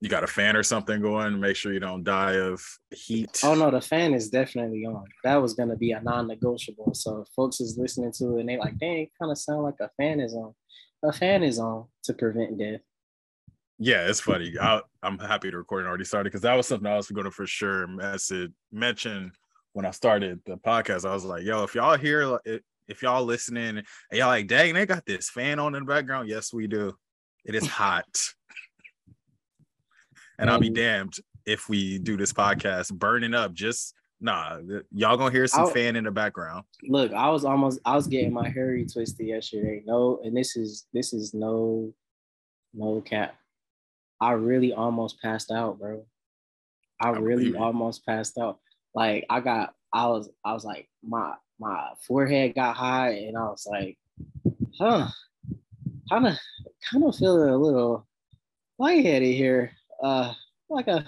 You got a fan or something going. Make sure you don't die of heat. Oh no, the fan is definitely on. That was gonna be a non-negotiable. So if folks is listening to it and they like, dang, it kind of sound like a fan is on. A fan is on to prevent death. Yeah, it's funny. I, am happy the recording already started because that was something I was going to for sure message mention when I started the podcast. I was like, yo, if y'all hear, if y'all listening, and y'all like, dang, they got this fan on in the background. Yes, we do. It is hot. and I'll be mm-hmm. damned if we do this podcast burning up. Just nah, y'all gonna hear some fan in the background. Look, I was almost, I was getting my hair twisted yesterday. No, and this is this is no, no cap. I really almost passed out, bro. I, I really almost passed out. Like I got, I was, I was like, my my forehead got high, and I was like, huh, kind of, kind of feeling a little lightheaded here. Uh, like a,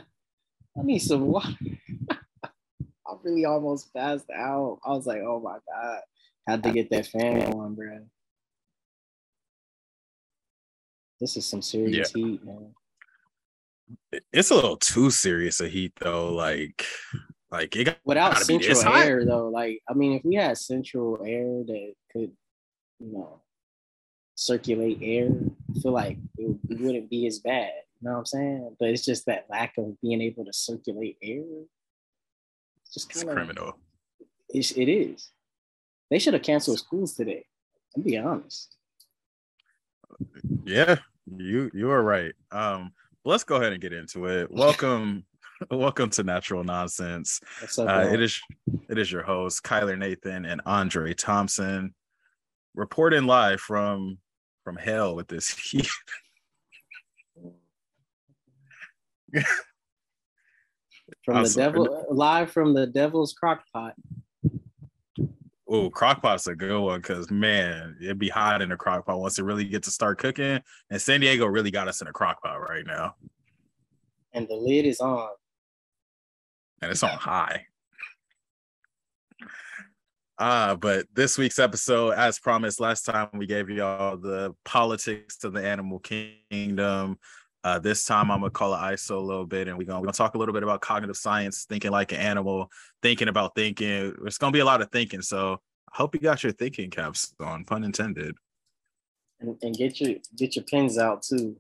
I need some water. I really almost passed out. I was like, oh my god, had to get that fan on, bro. This is some serious yeah. heat, man it's a little too serious a heat though. Like, like it got without central air though. Like, I mean, if we had central air that could, you know, circulate air, I feel like it, it wouldn't be as bad. You know what I'm saying? But it's just that lack of being able to circulate air. It's just kind of criminal. It's, it is. They should have canceled schools today. To be honest. Yeah, you you are right. Um, let's go ahead and get into it. Welcome, welcome to Natural Nonsense. Uh, it is it is your host Kyler Nathan and Andre Thompson reporting live from from hell with this heat. from I'm the devil live from the devil's crock pot. Oh, crock pot's a good one because man, it'd be hot in a crock pot once it really gets to start cooking. And San Diego really got us in a crock pot right now. And the lid is on. And it's on high. Uh, but this week's episode, as promised last time, we gave y'all the politics of the animal kingdom. Uh, this time I'm gonna call it ISO a little bit, and we're gonna, we're gonna talk a little bit about cognitive science, thinking like an animal, thinking about thinking. It's gonna be a lot of thinking. So I hope you got your thinking caps on, pun intended. And, and get your get your pens out too.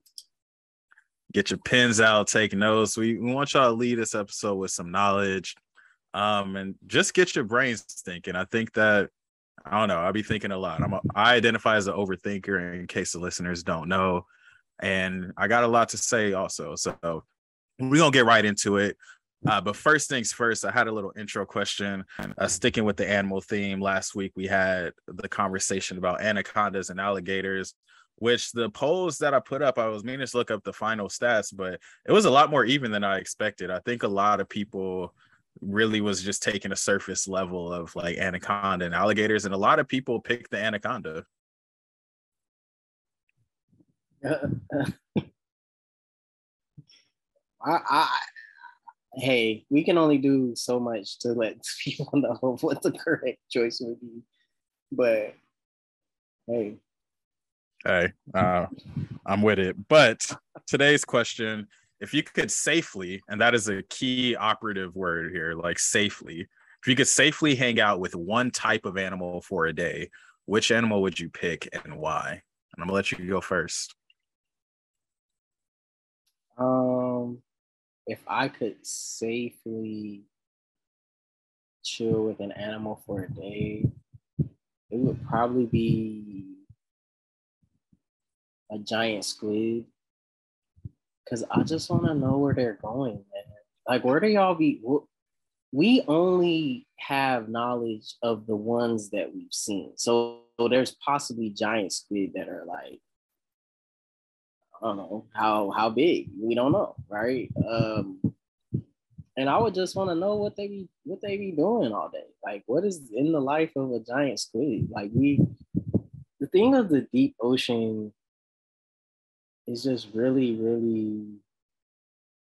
Get your pens out, take notes. We, we want y'all to lead this episode with some knowledge. Um, and just get your brains thinking. I think that I don't know. I'll be thinking a lot. I'm a, I identify as an overthinker in case the listeners don't know and I got a lot to say also. So we're gonna get right into it. Uh, but first things first, I had a little intro question. Uh, sticking with the animal theme, last week we had the conversation about anacondas and alligators, which the polls that I put up, I was meaning to look up the final stats, but it was a lot more even than I expected. I think a lot of people really was just taking a surface level of like anaconda and alligators, and a lot of people picked the anaconda. I, I, hey, we can only do so much to let people know what the correct choice would be. But hey. Hey, uh, I'm with it. But today's question if you could safely, and that is a key operative word here, like safely, if you could safely hang out with one type of animal for a day, which animal would you pick and why? And I'm gonna let you go first. Um, if I could safely chill with an animal for a day, it would probably be a giant squid. Cause I just want to know where they're going, man. Like, where do y'all be? We only have knowledge of the ones that we've seen. So, so there's possibly giant squid that are like I don't know how how big. We don't know, right? Um, and I would just want to know what they be what they be doing all day. Like, what is in the life of a giant squid? Like, we the thing of the deep ocean is just really, really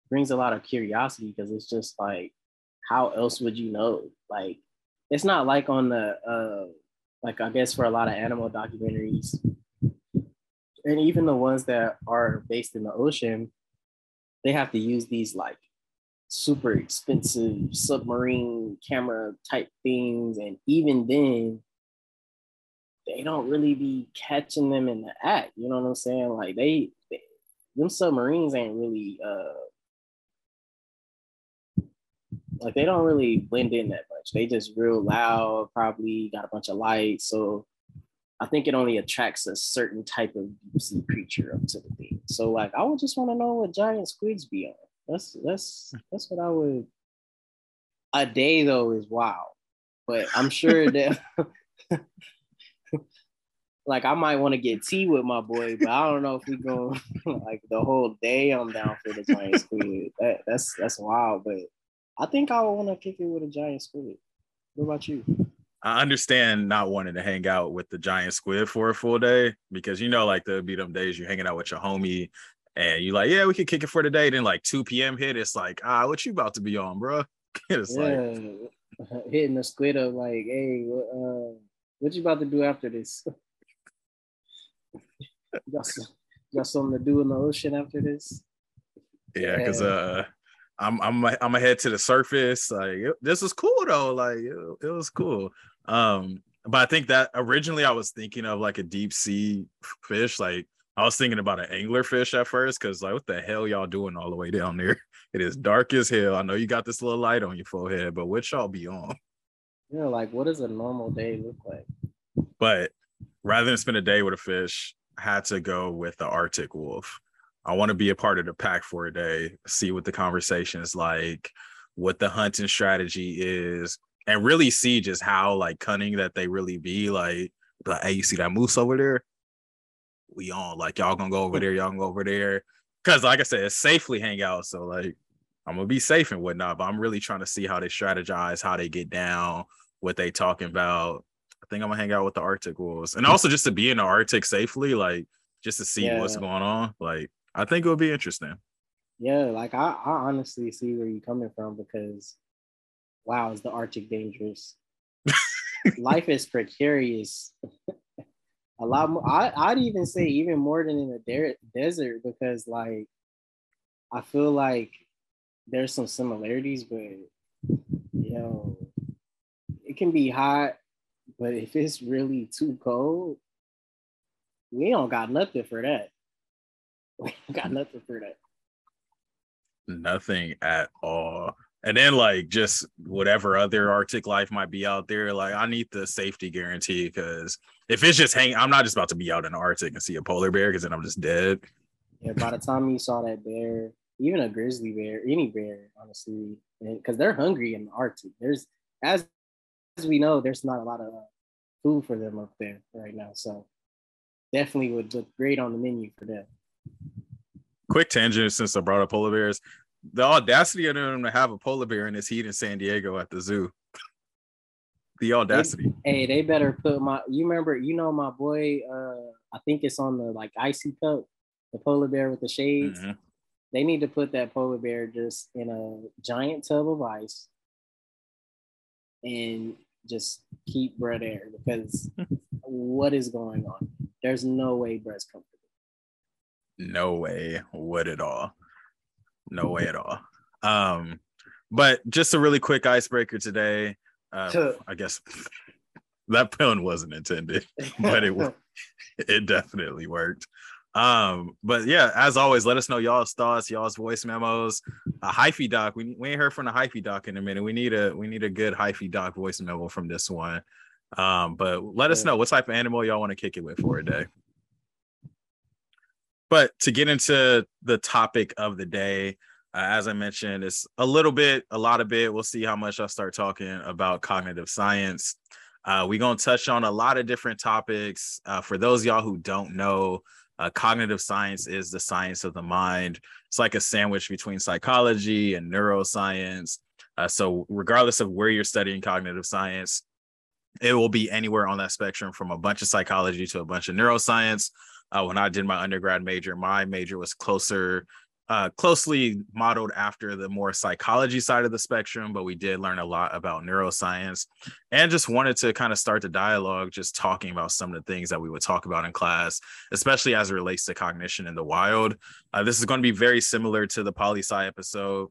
brings a lot of curiosity because it's just like, how else would you know? Like, it's not like on the uh, like I guess for a lot of animal documentaries, and even the ones that are based in the ocean, they have to use these like super expensive submarine camera type things, and even then, they don't really be catching them in the act. You know what I'm saying? Like they, they them submarines ain't really uh like they don't really blend in that much. They just real loud, probably got a bunch of lights. So I think it only attracts a certain type of deep sea creature up to the thing. So like I would just want to know what giant squids be on. That's that's that's what I would a day though is wow. But I'm sure that like I might want to get tea with my boy, but I don't know if we go like the whole day. I'm down for the giant squid. That, that's that's wild, but I think I would want to kick it with a giant squid. What about you? I understand not wanting to hang out with the giant squid for a full day because you know, like there'll be them days you're hanging out with your homie and you're like, yeah, we could kick it for the day. Then like 2 p.m. hit, it's like, ah, what you about to be on, bro? it's yeah. like hitting the squid up, like, hey, what, uh, what you about to do after this? you, got some, got something to do in the ocean after this? Yeah, because uh I'm I'm I'm gonna head to the surface. Like this was cool though. Like it, it, was cool. Um, but I think that originally I was thinking of like a deep sea fish. Like I was thinking about an angler fish at first, because like what the hell y'all doing all the way down there? It is dark as hell. I know you got this little light on your forehead, but what y'all be on? Yeah, like what does a normal day look like? But rather than spend a day with a fish, I had to go with the Arctic wolf. I want to be a part of the pack for a day, see what the conversation is like, what the hunting strategy is, and really see just how like cunning that they really be. Like, like hey, you see that moose over there? We on like y'all gonna go over there, y'all gonna go over there. Cause like I said, it's safely hang out. So like I'm gonna be safe and whatnot, but I'm really trying to see how they strategize, how they get down, what they talking about. I think I'm gonna hang out with the Arctic wolves. And also just to be in the Arctic safely, like just to see yeah. what's going on. Like I think it would be interesting. Yeah, like I, I honestly see where you're coming from because wow, is the Arctic dangerous? Life is precarious. a lot more. I, I'd even say even more than in the de- desert because like I feel like there's some similarities, but you know, it can be hot, but if it's really too cold, we don't got nothing for that. We got nothing for that. Nothing at all. And then like just whatever other Arctic life might be out there, like I need the safety guarantee because if it's just hanging, I'm not just about to be out in the Arctic and see a polar bear because then I'm just dead. Yeah, by the time you saw that bear, even a grizzly bear, any bear, honestly, because they're hungry in the Arctic. There's as as we know, there's not a lot of uh, food for them up there right now. So definitely would look great on the menu for them quick tangent since I brought up polar bears. The audacity of them to have a polar bear in this heat in San Diego at the zoo. The audacity. They, hey, they better put my. You remember? You know my boy. uh I think it's on the like icy cup, the polar bear with the shades. Mm-hmm. They need to put that polar bear just in a giant tub of ice and just keep Brett air because what is going on? There's no way Brett's comfortable. No way would at all. No way at all. Um, but just a really quick icebreaker today. Uh, I guess that pun wasn't intended, but it it definitely worked. Um, but yeah, as always, let us know y'all's thoughts, y'all's voice memos. A hyphy doc. We, we ain't heard from the hyphy doc in a minute. We need a we need a good hyphy doc voice memo from this one. Um, but let us know what type of animal y'all want to kick it with for a day. But to get into the topic of the day, uh, as I mentioned, it's a little bit, a lot of bit. We'll see how much I start talking about cognitive science. Uh, we're going to touch on a lot of different topics. Uh, for those y'all who don't know, uh, cognitive science is the science of the mind. It's like a sandwich between psychology and neuroscience. Uh, so, regardless of where you're studying cognitive science, it will be anywhere on that spectrum from a bunch of psychology to a bunch of neuroscience uh, when I did my undergrad major, my major was closer uh, closely modeled after the more psychology side of the spectrum, but we did learn a lot about neuroscience and just wanted to kind of start the dialogue, just talking about some of the things that we would talk about in class, especially as it relates to cognition in the wild. Uh, this is going to be very similar to the poli sci episode,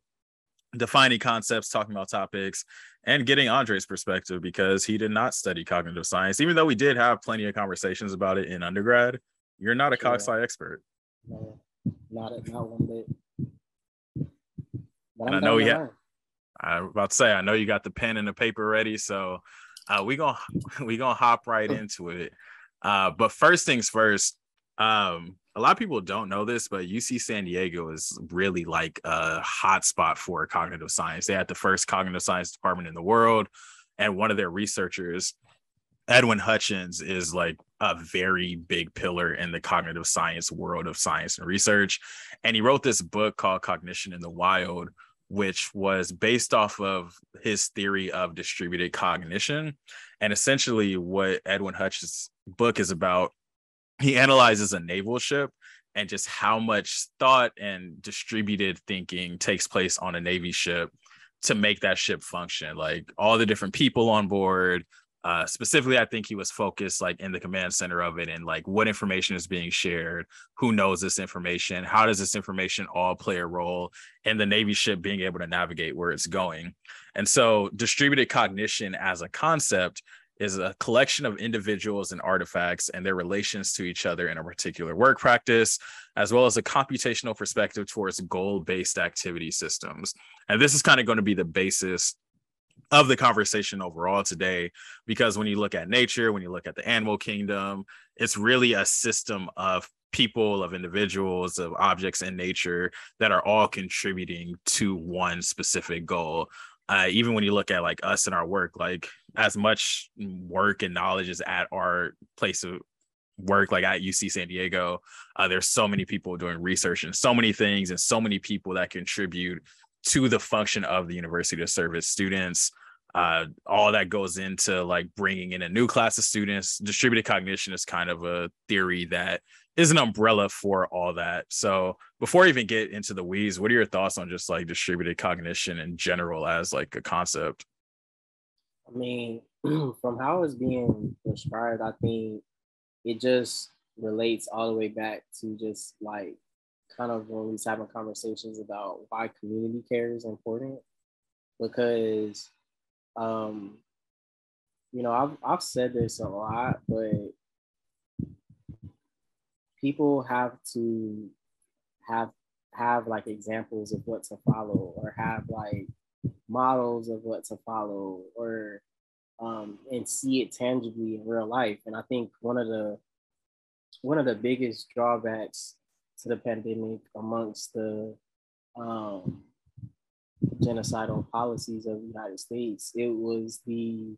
defining concepts, talking about topics, and getting Andre's perspective because he did not study cognitive science, even though we did have plenty of conversations about it in undergrad. You're not a sure. expert. No. Not at not one bit. But i know we have. I'm about to say, I know you got the pen and the paper ready, so uh, we gonna we gonna hop right into it. Uh, but first things first, um, a lot of people don't know this, but UC San Diego is really like a hotspot for cognitive science. They had the first cognitive science department in the world, and one of their researchers Edwin Hutchins is like a very big pillar in the cognitive science world of science and research. And he wrote this book called Cognition in the Wild, which was based off of his theory of distributed cognition. And essentially, what Edwin Hutchins' book is about, he analyzes a naval ship and just how much thought and distributed thinking takes place on a Navy ship to make that ship function. Like all the different people on board, uh, specifically, I think he was focused like in the command center of it and like what information is being shared, who knows this information, how does this information all play a role in the Navy ship being able to navigate where it's going. And so, distributed cognition as a concept is a collection of individuals and artifacts and their relations to each other in a particular work practice, as well as a computational perspective towards goal based activity systems. And this is kind of going to be the basis of the conversation overall today because when you look at nature when you look at the animal kingdom it's really a system of people of individuals of objects in nature that are all contributing to one specific goal. Uh, even when you look at like us and our work like as much work and knowledge is at our place of work like at uc san diego uh, there's so many people doing research and so many things and so many people that contribute to the function of the university to serve its students. Uh, all that goes into like bringing in a new class of students. Distributed cognition is kind of a theory that is an umbrella for all that. So before I even get into the weeds, what are your thoughts on just like distributed cognition in general as like a concept? I mean, from how it's being described, I think it just relates all the way back to just like kind of when we was having conversations about why community care is important because um you know I've I've said this a lot but people have to have have like examples of what to follow or have like models of what to follow or um, and see it tangibly in real life. And i think one of the one of the biggest drawbacks to the pandemic amongst the um, genocidal policies of the United States. It was the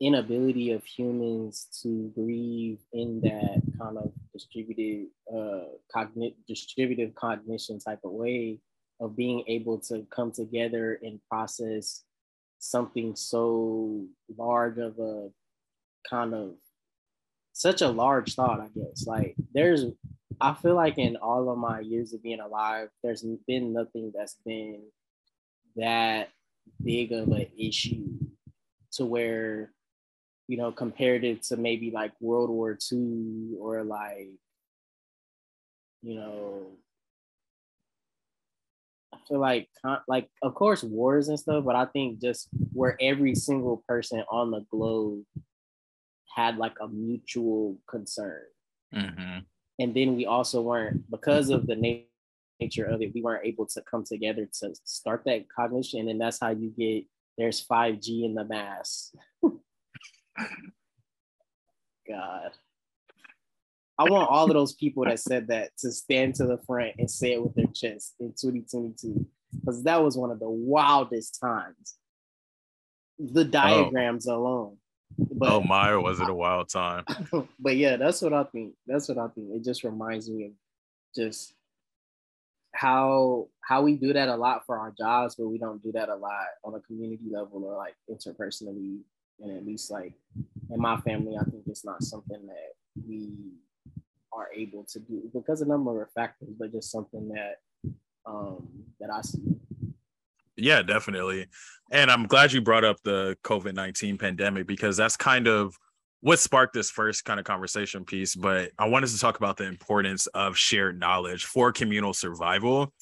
inability of humans to grieve in that kind of distributed uh, cognitive distributive cognition type of way of being able to come together and process something so large of a kind of such a large thought i guess like there's I feel like in all of my years of being alive, there's been nothing that's been that big of an issue to where, you know, compared it to maybe like World War II or like, you know, I feel like like of course wars and stuff, but I think just where every single person on the globe had like a mutual concern. Mm-hmm and then we also weren't because of the nature of it we weren't able to come together to start that cognition and that's how you get there's 5g in the mass god i want all of those people that said that to stand to the front and say it with their chest in 2022 because that was one of the wildest times the oh. diagrams oh. alone but, oh my, was it a wild time? but yeah, that's what I think. That's what I think. It just reminds me of just how how we do that a lot for our jobs, but we don't do that a lot on a community level or like interpersonally. And at least like in my family, I think it's not something that we are able to do because of a number of factors, but just something that um, that I see. Yeah, definitely. And I'm glad you brought up the COVID 19 pandemic because that's kind of what sparked this first kind of conversation piece. But I wanted to talk about the importance of shared knowledge for communal survival.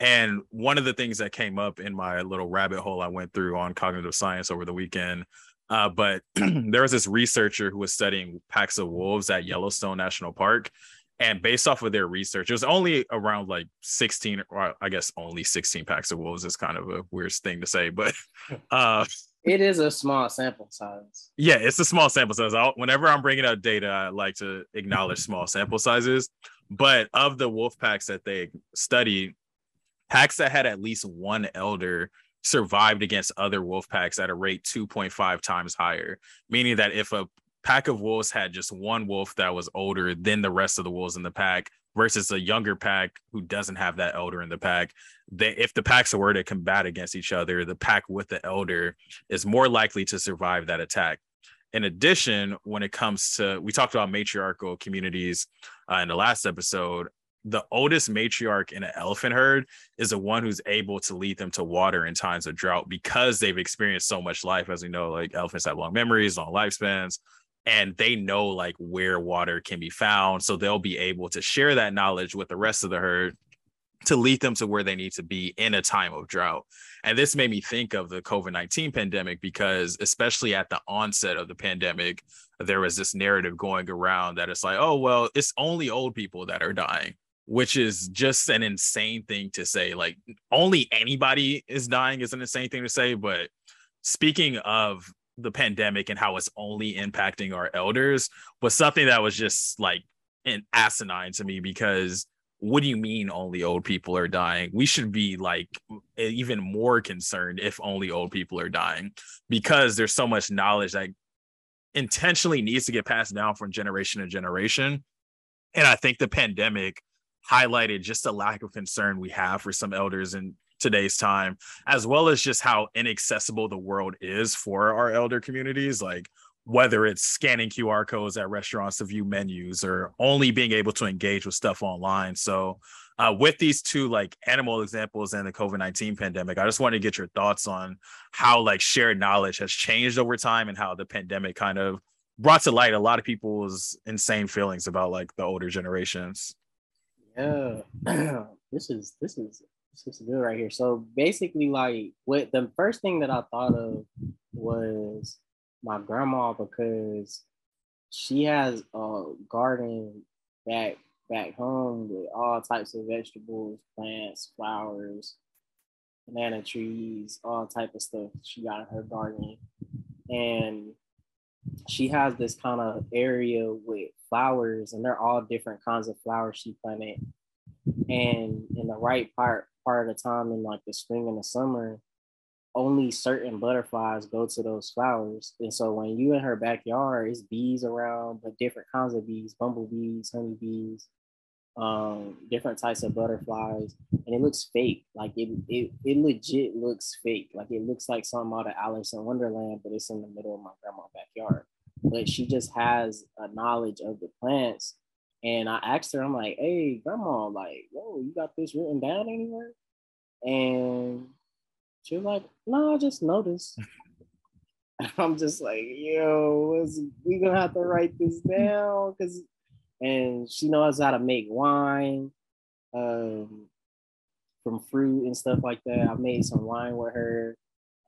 And one of the things that came up in my little rabbit hole I went through on cognitive science over the weekend uh, but there was this researcher who was studying packs of wolves at Yellowstone National Park. And based off of their research, it was only around like 16, or I guess only 16 packs of wolves is kind of a weird thing to say, but uh, it is a small sample size. Yeah, it's a small sample size. I'll, whenever I'm bringing up data, I like to acknowledge small sample sizes. But of the wolf packs that they studied, packs that had at least one elder survived against other wolf packs at a rate 2.5 times higher, meaning that if a pack of wolves had just one wolf that was older than the rest of the wolves in the pack versus a younger pack who doesn't have that elder in the pack they if the packs were to combat against each other the pack with the elder is more likely to survive that attack in addition when it comes to we talked about matriarchal communities uh, in the last episode the oldest matriarch in an elephant herd is the one who's able to lead them to water in times of drought because they've experienced so much life. As we know, like elephants have long memories, long lifespans, and they know like where water can be found. So they'll be able to share that knowledge with the rest of the herd to lead them to where they need to be in a time of drought. And this made me think of the COVID 19 pandemic because, especially at the onset of the pandemic, there was this narrative going around that it's like, oh, well, it's only old people that are dying which is just an insane thing to say. Like only anybody is dying is an insane thing to say. But speaking of the pandemic and how it's only impacting our elders was something that was just like an asinine to me because what do you mean only old people are dying? We should be like even more concerned if only old people are dying because there's so much knowledge that intentionally needs to get passed down from generation to generation. And I think the pandemic highlighted just the lack of concern we have for some elders in today's time, as well as just how inaccessible the world is for our elder communities. Like whether it's scanning QR codes at restaurants to view menus or only being able to engage with stuff online. So, uh, with these two like animal examples and the COVID 19 pandemic, I just wanted to get your thoughts on how like shared knowledge has changed over time and how the pandemic kind of brought to light a lot of people's insane feelings about like the older generations. Yeah, this is this is this is good right here. So basically, like what the first thing that I thought of was my grandma because she has a garden back back home with all types of vegetables, plants, flowers, banana trees, all type of stuff she got in her garden. And she has this kind of area with flowers and they're all different kinds of flowers she planted and in the right part part of the time in like the spring and the summer only certain butterflies go to those flowers. And so when you in her backyard it's bees around but different kinds of bees bumblebees honeybees um different types of butterflies. And it looks fake. Like it, it it legit looks fake. Like it looks like something out of alice in wonderland but it's in the middle of my grandma's backyard. But she just has a knowledge of the plants and I asked her, I'm like, hey, grandma, like, whoa, you got this written down anywhere? And she was like, no, I just noticed. I'm just like, yo, we gonna have to write this down because, and she knows how to make wine um, from fruit and stuff like that. I made some wine with her.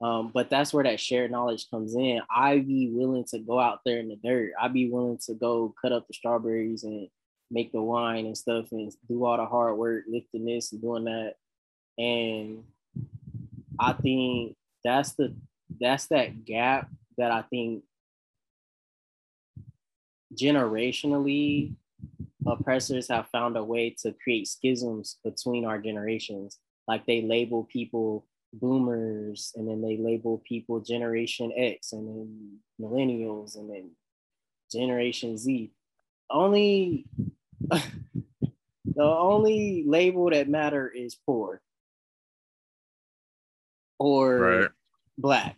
Um, but that's where that shared knowledge comes in. I'd be willing to go out there in the dirt. I'd be willing to go cut up the strawberries and make the wine and stuff and do all the hard work, lifting this and doing that. And I think that's the that's that gap that I think generationally uh, oppressors have found a way to create schisms between our generations. Like they label people boomers and then they label people generation X and then millennials and then generation Z. Only the only label that matter is poor or right. black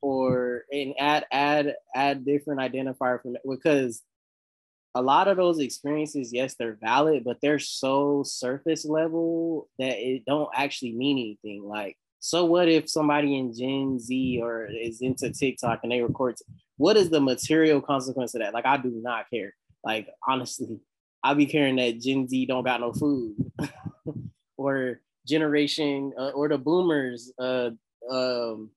or and add add add different identifier from because a lot of those experiences, yes, they're valid, but they're so surface level that it don't actually mean anything. Like, so what if somebody in Gen Z or is into TikTok and they record? What is the material consequence of that? Like, I do not care. Like, honestly, I be caring that Gen Z don't got no food, or generation uh, or the boomers, uh, um,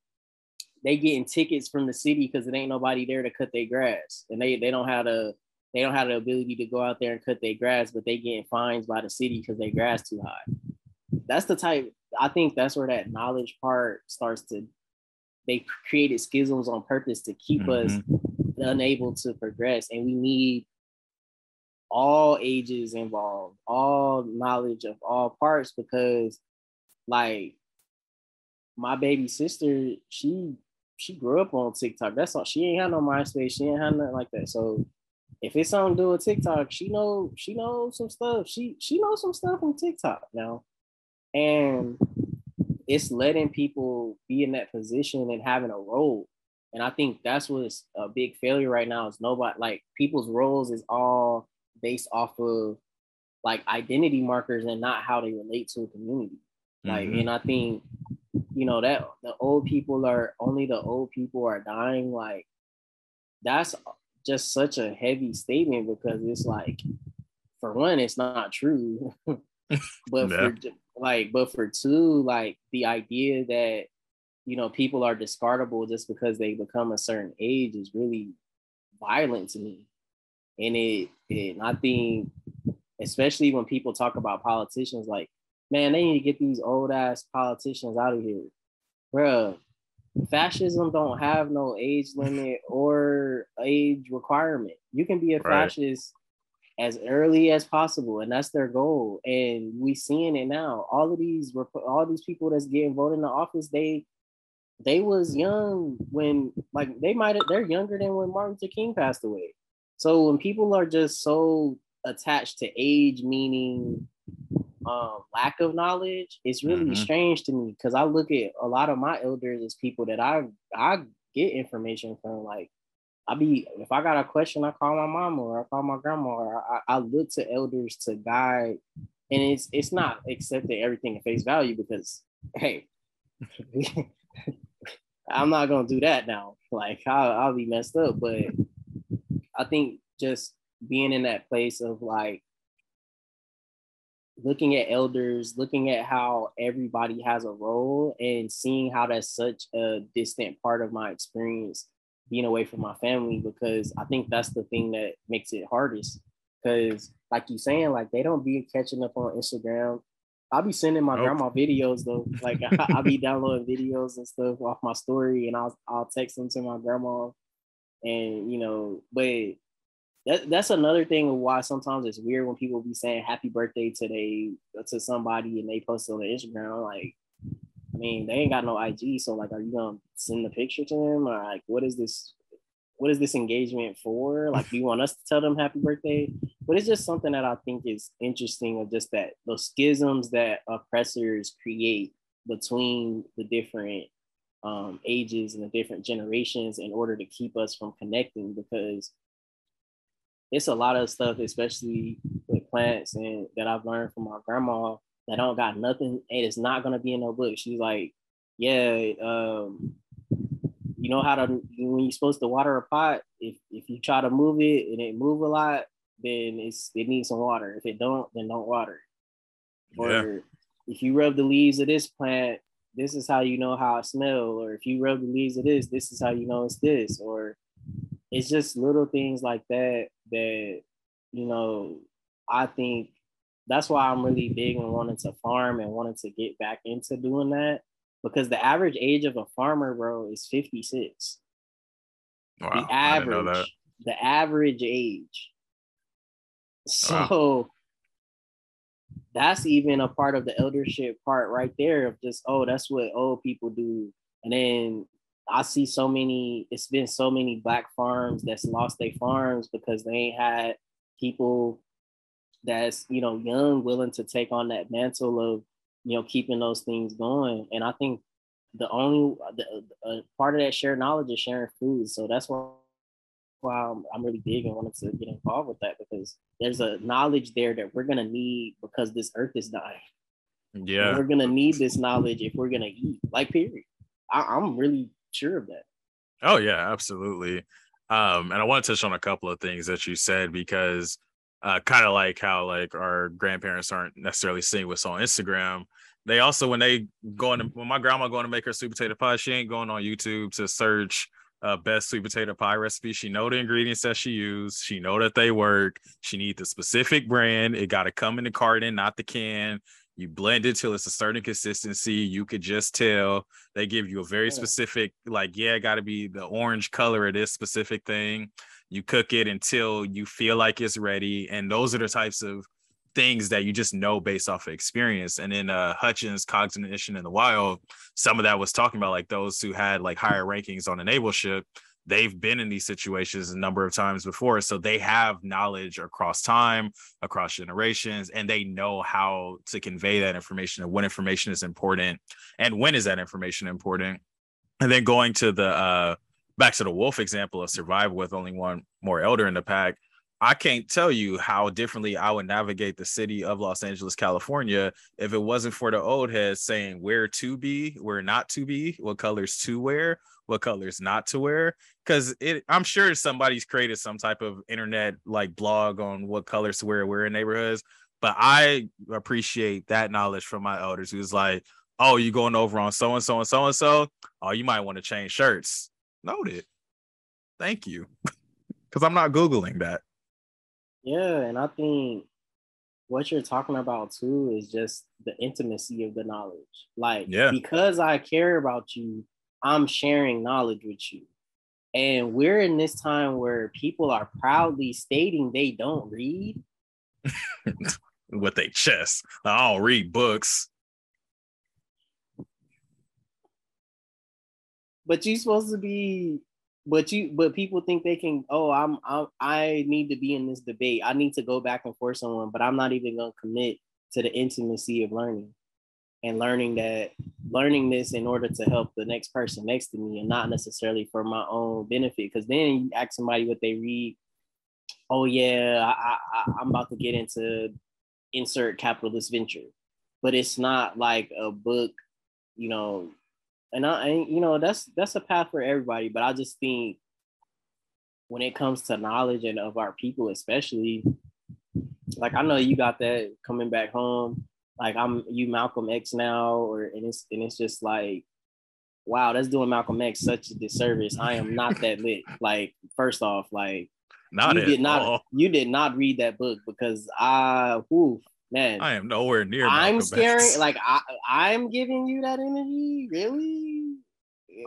they getting tickets from the city because it ain't nobody there to cut their grass, and they they don't have the they don't have the ability to go out there and cut their grass, but they getting fines by the city because their grass too high. That's the type. I think that's where that knowledge part starts to. They created schisms on purpose to keep mm-hmm. us unable to progress, and we need all ages involved, all knowledge of all parts, because like my baby sister, she she grew up on TikTok. That's all. She ain't had no MySpace. She ain't had nothing like that. So if it's something to do with TikTok, she know she knows some stuff. She she knows some stuff on TikTok now, and it's letting people be in that position and having a role. And I think that's what's a big failure right now is nobody like people's roles is all based off of like identity markers and not how they relate to a community. Like, mm-hmm. and I think you know that the old people are only the old people are dying. Like, that's just such a heavy statement because it's like, for one, it's not true. but yeah. for like, but for two, like the idea that you know people are discardable just because they become a certain age is really violent to me. And it, it I think, especially when people talk about politicians, like, man, they need to get these old ass politicians out of here, bro fascism don't have no age limit or age requirement. You can be a right. fascist as early as possible, and that's their goal. And we seeing it now. All of these, all these people that's getting voted in the office, they they was young when like they might have they're younger than when Martin Luther King passed away. So when people are just so attached to age, meaning um, lack of knowledge, it's really mm-hmm. strange to me because I look at a lot of my elders as people that I I get information from. Like I be if I got a question, I call my mom or I call my grandma or I, I look to elders to guide. And it's it's not accepting everything at face value because hey, I'm not gonna do that now. Like I'll, I'll be messed up. But I think just being in that place of like looking at elders, looking at how everybody has a role, and seeing how that's such a distant part of my experience being away from my family because I think that's the thing that makes it hardest. Because, like you saying, like they don't be catching up on Instagram. I'll be sending my nope. grandma videos though. Like I, will be downloading videos and stuff off my story, and I'll I'll text them to my grandma, and you know, but that, that's another thing of why sometimes it's weird when people be saying happy birthday today to somebody and they post it on Instagram. Like, I mean, they ain't got no IG, so like, are you gonna send the picture to them or like, what is this? What is this engagement for? Like, do you want us to tell them happy birthday? But it's just something that I think is interesting of just that those schisms that oppressors create between the different um, ages and the different generations in order to keep us from connecting because it's a lot of stuff, especially with plants and that I've learned from my grandma that don't got nothing and it's not gonna be in no book. She's like, yeah, um, you know how to when you're supposed to water a pot, if if you try to move it and it move a lot, then it's it needs some water. If it don't, then don't water Or yeah. if you rub the leaves of this plant, this is how you know how it smell. Or if you rub the leaves of this, this is how you know it's this. Or it's just little things like that that you know I think that's why I'm really big on wanting to farm and wanting to get back into doing that because the average age of a farmer, bro, is 56. Wow, the average, the average age. So wow. That's even a part of the eldership part right there of just, oh, that's what old people do. And then I see so many, it's been so many black farms that's lost their farms because they ain't had people that's, you know, young, willing to take on that mantle of, you know, keeping those things going. And I think the only the, uh, part of that shared knowledge is sharing food. So that's why why I'm, I'm really big and wanted to get involved with that because there's a knowledge there that we're gonna need because this earth is dying. Yeah, and we're gonna need this knowledge if we're gonna eat. Like, period. I, I'm really sure of that. Oh yeah, absolutely. Um, and I want to touch on a couple of things that you said because uh, kind of like how like our grandparents aren't necessarily seeing what's on Instagram. They also when they go to when my grandma going to make her sweet potato pie, she ain't going on YouTube to search uh, best sweet potato pie recipe. She know the ingredients that she used. She know that they work. She need the specific brand. It got to come in the carton, not the can. You blend it till it's a certain consistency. You could just tell. They give you a very specific, like, yeah, got to be the orange color of this specific thing. You cook it until you feel like it's ready. And those are the types of things that you just know based off of experience. And in uh, Hutchins Cognition in the Wild, some of that was talking about like those who had like higher rankings on a naval ship they've been in these situations a number of times before so they have knowledge across time across generations and they know how to convey that information and when information is important and when is that information important and then going to the uh back to the wolf example of survival with only one more elder in the pack I can't tell you how differently I would navigate the city of Los Angeles, California, if it wasn't for the old heads saying where to be, where not to be, what colors to wear, what colors not to wear. Because it, I'm sure somebody's created some type of internet like blog on what colors to wear where in neighborhoods. But I appreciate that knowledge from my elders who's like, oh, you going over on so and so and so and so? Oh, you might want to change shirts. Noted. Thank you. Because I'm not Googling that. Yeah, and I think what you're talking about too is just the intimacy of the knowledge. Like, yeah. because I care about you, I'm sharing knowledge with you. And we're in this time where people are proudly stating they don't read. with their chest. I don't read books. But you're supposed to be but you but people think they can oh I'm, I'm i need to be in this debate. I need to go back and forth someone but i'm not even going to commit to the intimacy of learning and learning that learning this in order to help the next person next to me and not necessarily for my own benefit. Because then you ask somebody what they read oh yeah I, I i'm about to get into insert capitalist venture. But it's not like a book you know and I, and, you know, that's that's a path for everybody. But I just think when it comes to knowledge and of our people, especially, like I know you got that coming back home. Like I'm you Malcolm X now, or and it's and it's just like, wow, that's doing Malcolm X such a disservice. I am not that lit. Like first off, like not you did not all. you did not read that book because I whew, man, I am nowhere near. I'm scaring. Like I, I'm giving you that energy. Really?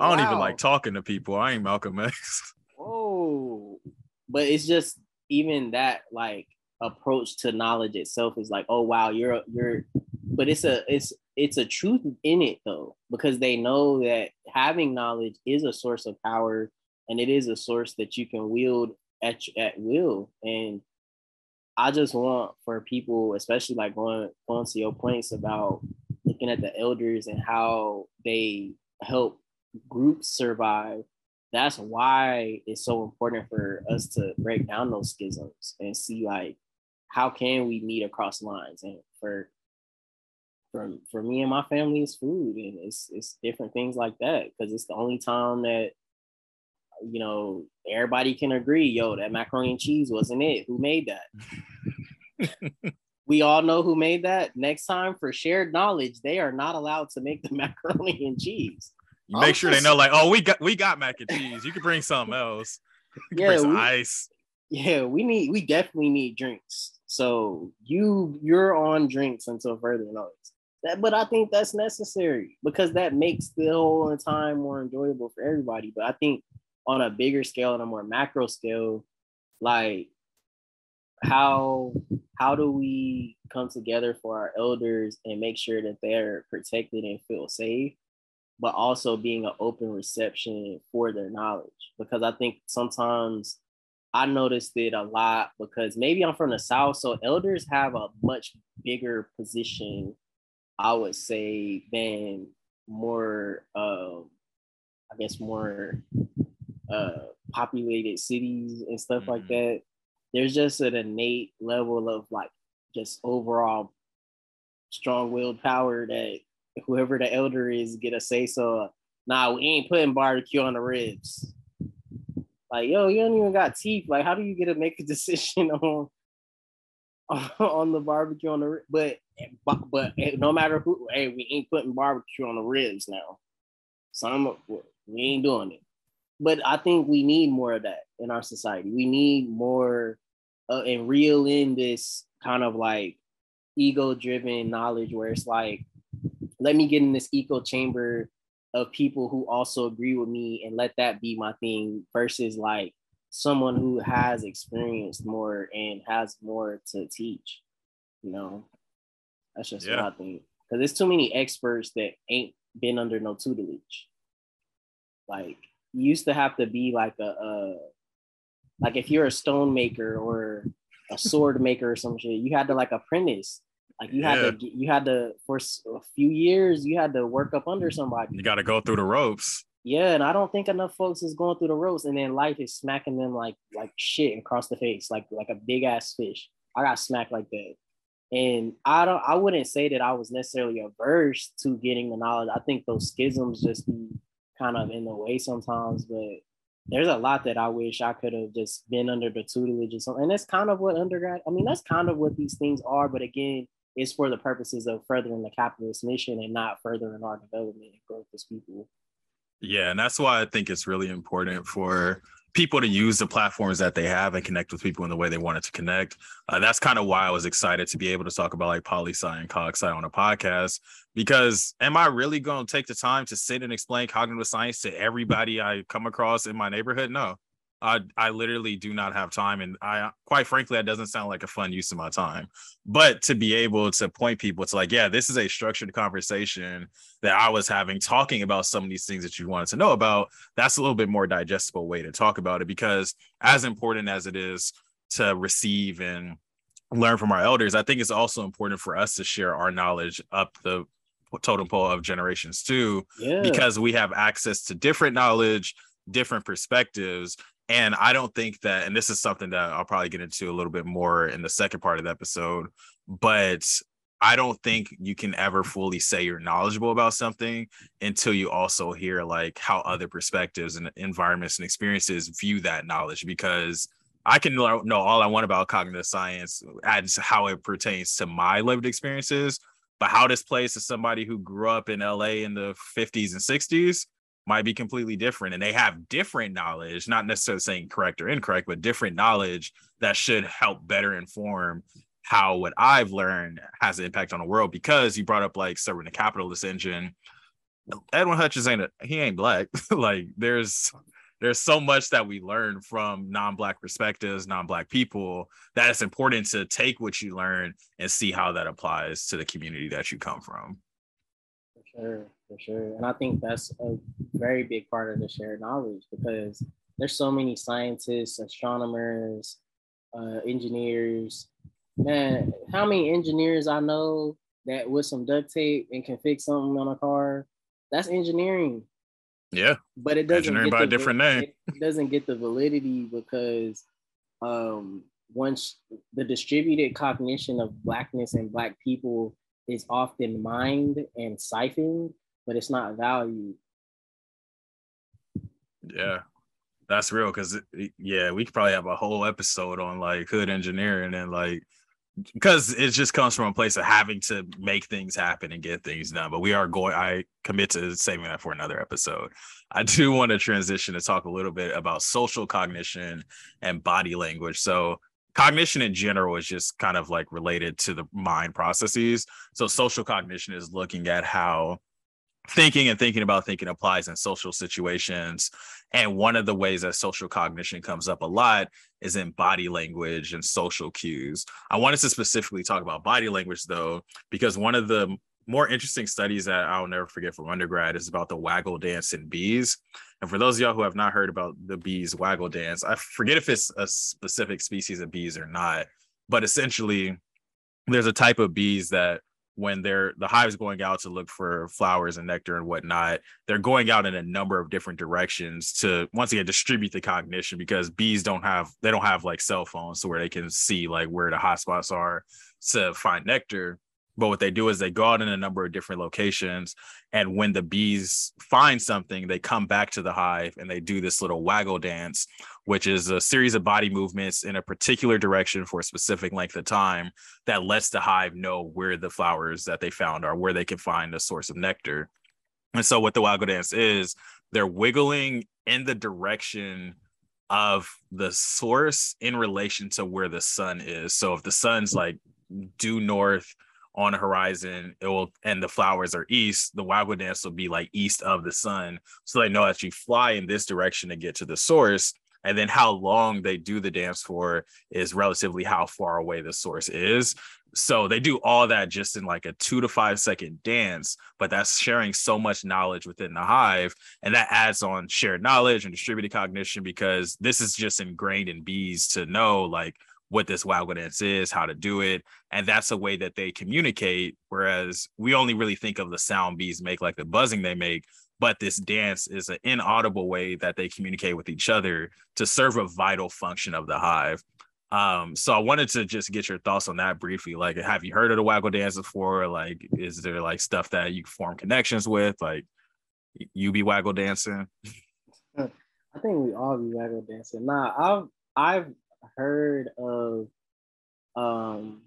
I don't wow. even like talking to people. I ain't Malcolm X. Oh, but it's just even that like approach to knowledge itself is like, oh wow, you're you're. But it's a it's it's a truth in it though because they know that having knowledge is a source of power and it is a source that you can wield at at will and I just want for people, especially like going going to your points about looking at the elders and how they help groups survive. That's why it's so important for us to break down those schisms and see like how can we meet across lines. And for for for me and my family, it's food and it's it's different things like that because it's the only time that you know, everybody can agree, yo, that macaroni and cheese wasn't it. Who made that? we all know who made that. Next time for shared knowledge, they are not allowed to make the macaroni and cheese. You make sure they know, like, oh, we got we got mac and cheese. You can bring something else. yeah, we, ice. Yeah, we need we definitely need drinks. So you you're on drinks until further notice. That, but I think that's necessary because that makes the whole time more enjoyable for everybody. But I think on a bigger scale and a more macro scale, like how how do we come together for our elders and make sure that they're protected and feel safe, but also being an open reception for their knowledge? Because I think sometimes I noticed it a lot because maybe I'm from the South, so elders have a much bigger position, I would say, than more, um, I guess, more uh, populated cities and stuff mm-hmm. like that, there's just an innate level of like just overall strong-willed power that whoever the elder is get a say so. Nah, we ain't putting barbecue on the ribs. Like, yo, you don't even got teeth. Like, how do you get to make a decision on on the barbecue on the but but no matter who, hey, we ain't putting barbecue on the ribs now. Some we ain't doing it. But I think we need more of that in our society. We need more uh, and reel in this kind of like ego driven knowledge where it's like, let me get in this echo chamber of people who also agree with me and let that be my thing versus like someone who has experienced more and has more to teach. You know, that's just yeah. what I think. Because there's too many experts that ain't been under no tutelage. Like you used to have to be like a, a like if you're a stone maker or a sword maker or some shit, you had to like apprentice. Like you yeah. had to, you had to for a few years, you had to work up under somebody. You got to go through the ropes. Yeah, and I don't think enough folks is going through the ropes, and then life is smacking them like like shit across the face, like like a big ass fish. I got smacked like that, and I don't. I wouldn't say that I was necessarily averse to getting the knowledge. I think those schisms just be kind of in the way sometimes, but there's a lot that I wish I could have just been under the tutelage. And that's kind of what undergrad. I mean, that's kind of what these things are, but again, it's for the purposes of furthering the capitalist mission and not furthering our development and growth as people. Yeah, and that's why I think it's really important for people to use the platforms that they have and connect with people in the way they wanted to connect. Uh, that's kind of why I was excited to be able to talk about like poli sci and cog sci on a podcast. Because am I really going to take the time to sit and explain cognitive science to everybody I come across in my neighborhood? No. I I literally do not have time, and I quite frankly, that doesn't sound like a fun use of my time. But to be able to point people to like, yeah, this is a structured conversation that I was having, talking about some of these things that you wanted to know about. That's a little bit more digestible way to talk about it because as important as it is to receive and learn from our elders, I think it's also important for us to share our knowledge up the totem pole of generations too, yeah. because we have access to different knowledge different perspectives and I don't think that, and this is something that I'll probably get into a little bit more in the second part of the episode, but I don't think you can ever fully say you're knowledgeable about something until you also hear like how other perspectives and environments and experiences view that knowledge because I can know all I want about cognitive science as how it pertains to my lived experiences, but how this plays to somebody who grew up in LA in the 50s and 60s might be completely different and they have different knowledge not necessarily saying correct or incorrect but different knowledge that should help better inform how what i've learned has an impact on the world. Because you brought up like serving the capitalist engine edwin hutchins ain't a, he ain't black. Like there's there's so much that we learn from non-black perspectives non-black people that it's important to take what you learn and see how that applies to the community that you come from. For sure for sure. And I think that's a very big part of the shared knowledge because there's so many scientists, astronomers, uh, engineers. Man, how many engineers I know that with some duct tape and can fix something on a car? That's engineering. Yeah. But it doesn't engineering by a different name. It doesn't get the validity because um once the distributed cognition of blackness and black people is often mined and siphoned but it's not valued. Yeah, that's real. Cause yeah, we could probably have a whole episode on like hood engineering and like because it just comes from a place of having to make things happen and get things done. But we are going, I commit to saving that for another episode. I do want to transition to talk a little bit about social cognition and body language. So, cognition in general is just kind of like related to the mind processes. So, social cognition is looking at how thinking and thinking about thinking applies in social situations. And one of the ways that social cognition comes up a lot is in body language and social cues. I wanted to specifically talk about body language though, because one of the more interesting studies that I'll never forget from undergrad is about the waggle dance in bees. And for those of y'all who have not heard about the bees waggle dance, I forget if it's a specific species of bees or not, but essentially there's a type of bees that when they're the hive's going out to look for flowers and nectar and whatnot, they're going out in a number of different directions to once again distribute the cognition because bees don't have they don't have like cell phones so where they can see like where the hotspots are to find nectar. But what they do is they go out in a number of different locations. And when the bees find something, they come back to the hive and they do this little waggle dance, which is a series of body movements in a particular direction for a specific length of time that lets the hive know where the flowers that they found are, where they can find a source of nectar. And so, what the waggle dance is, they're wiggling in the direction of the source in relation to where the sun is. So, if the sun's like due north, on the horizon, it will and the flowers are east, the waggle dance will be like east of the sun. So they know that you fly in this direction to get to the source. And then how long they do the dance for is relatively how far away the source is. So they do all that just in like a two to five second dance, but that's sharing so much knowledge within the hive. And that adds on shared knowledge and distributed cognition because this is just ingrained in bees to know like what this waggle dance is, how to do it. And that's a way that they communicate. Whereas we only really think of the sound bees make, like the buzzing they make. But this dance is an inaudible way that they communicate with each other to serve a vital function of the hive. Um, so I wanted to just get your thoughts on that briefly. Like, have you heard of the waggle dance before? Like, is there like stuff that you form connections with? Like, you be waggle dancing? I think we all be waggle dancing. Nah, I've I've heard of um,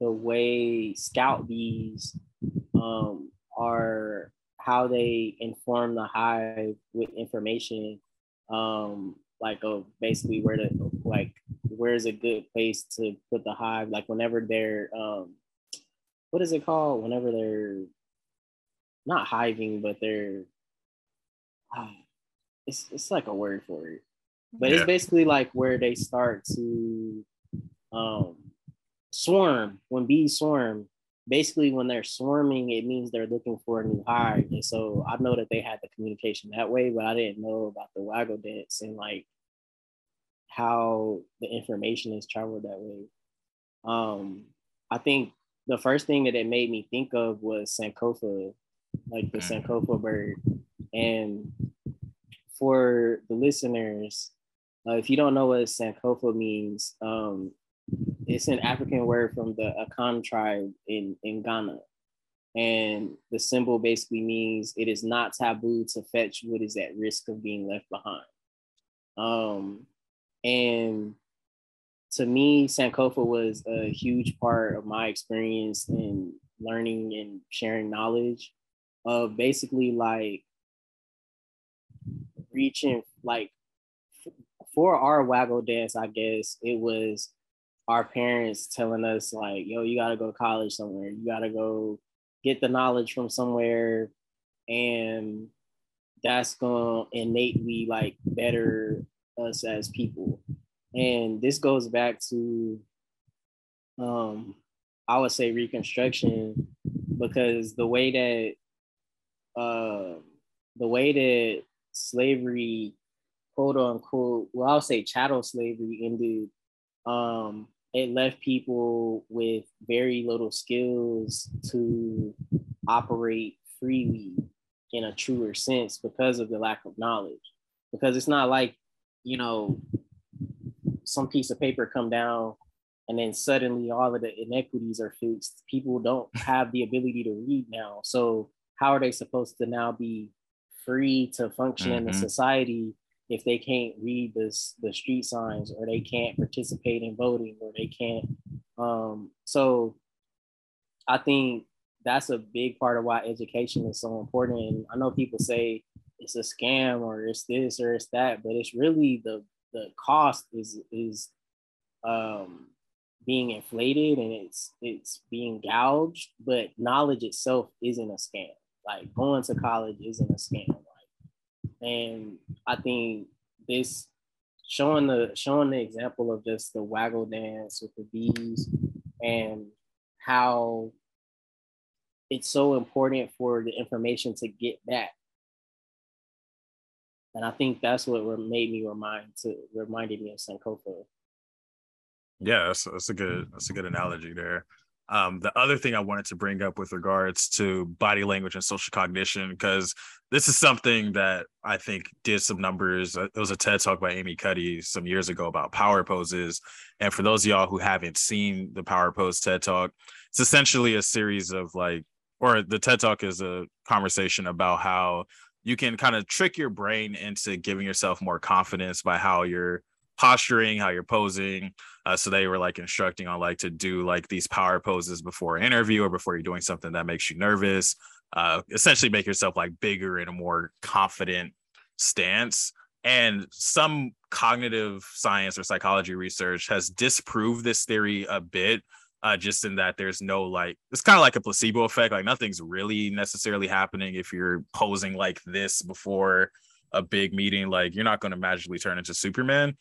the way scout bees um, are how they inform the hive with information um, like of basically where to like where's a good place to put the hive like whenever they're um what is it called? Whenever they're not hiving but they're ah, it's it's like a word for it but yeah. it's basically like where they start to um, swarm. When bees swarm, basically when they're swarming, it means they're looking for a new hive. And so I know that they had the communication that way, but I didn't know about the waggle dance and like how the information is traveled that way. Um, I think the first thing that it made me think of was Sankofa, like the mm. Sankofa bird. And for the listeners, uh, if you don't know what Sankofa means, um, it's an African word from the Akan tribe in, in Ghana. And the symbol basically means it is not taboo to fetch what is at risk of being left behind. Um, and to me, Sankofa was a huge part of my experience in learning and sharing knowledge of basically like reaching like for our waggle dance, I guess it was our parents telling us like, "Yo, you gotta go to college somewhere. You gotta go get the knowledge from somewhere," and that's gonna innately like better us as people. And this goes back to, um, I would say Reconstruction, because the way that, uh, the way that slavery quote unquote, well, I'll say chattel slavery ended, um, it left people with very little skills to operate freely in a truer sense because of the lack of knowledge. Because it's not like, you know, some piece of paper come down and then suddenly all of the inequities are fixed. People don't have the ability to read now. So how are they supposed to now be free to function mm-hmm. in the society if they can't read this the street signs or they can't participate in voting or they can't um so i think that's a big part of why education is so important. And i know people say it's a scam or it's this or it's that but it's really the the cost is is um being inflated and it's it's being gouged but knowledge itself isn't a scam. Like going to college isn't a scam and I think this showing the showing the example of just the waggle dance with the bees and how it's so important for the information to get back. And I think that's what made me remind to reminded me of Sankofa. Yeah, that's, that's a good that's a good analogy there. Um, the other thing I wanted to bring up with regards to body language and social cognition, because this is something that I think did some numbers. Uh, it was a TED talk by Amy Cuddy some years ago about power poses. And for those of y'all who haven't seen the power pose TED talk, it's essentially a series of like, or the TED talk is a conversation about how you can kind of trick your brain into giving yourself more confidence by how you're posturing, how you're posing. Uh, so they were like instructing on like to do like these power poses before an interview or before you're doing something that makes you nervous. Uh, essentially, make yourself like bigger in a more confident stance. And some cognitive science or psychology research has disproved this theory a bit. Uh, just in that there's no like it's kind of like a placebo effect like nothing's really necessarily happening if you're posing like this before a big meeting, like you're not going to magically turn into Superman.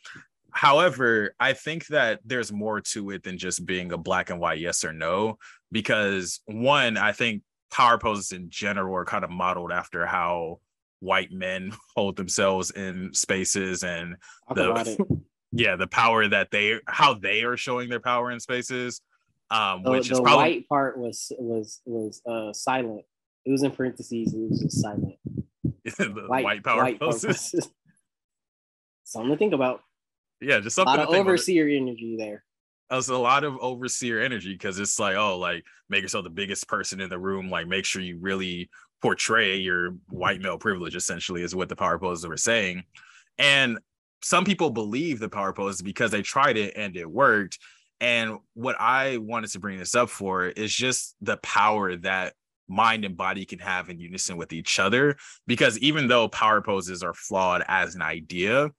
However, I think that there's more to it than just being a black and white yes or no, because one, I think power poses in general are kind of modeled after how white men hold themselves in spaces and the yeah the power that they how they are showing their power in spaces um which the, is the probably white part was was was uh silent it was in parentheses it was just silent the white, white power white poses. something to think about. Yeah, just something. A lot of overseer energy there. It's a lot of overseer energy because it's like, oh, like make yourself the biggest person in the room. Like make sure you really portray your white male privilege. Essentially, is what the power poses were saying, and some people believe the power pose because they tried it and it worked. And what I wanted to bring this up for is just the power that mind and body can have in unison with each other. Because even though power poses are flawed as an idea,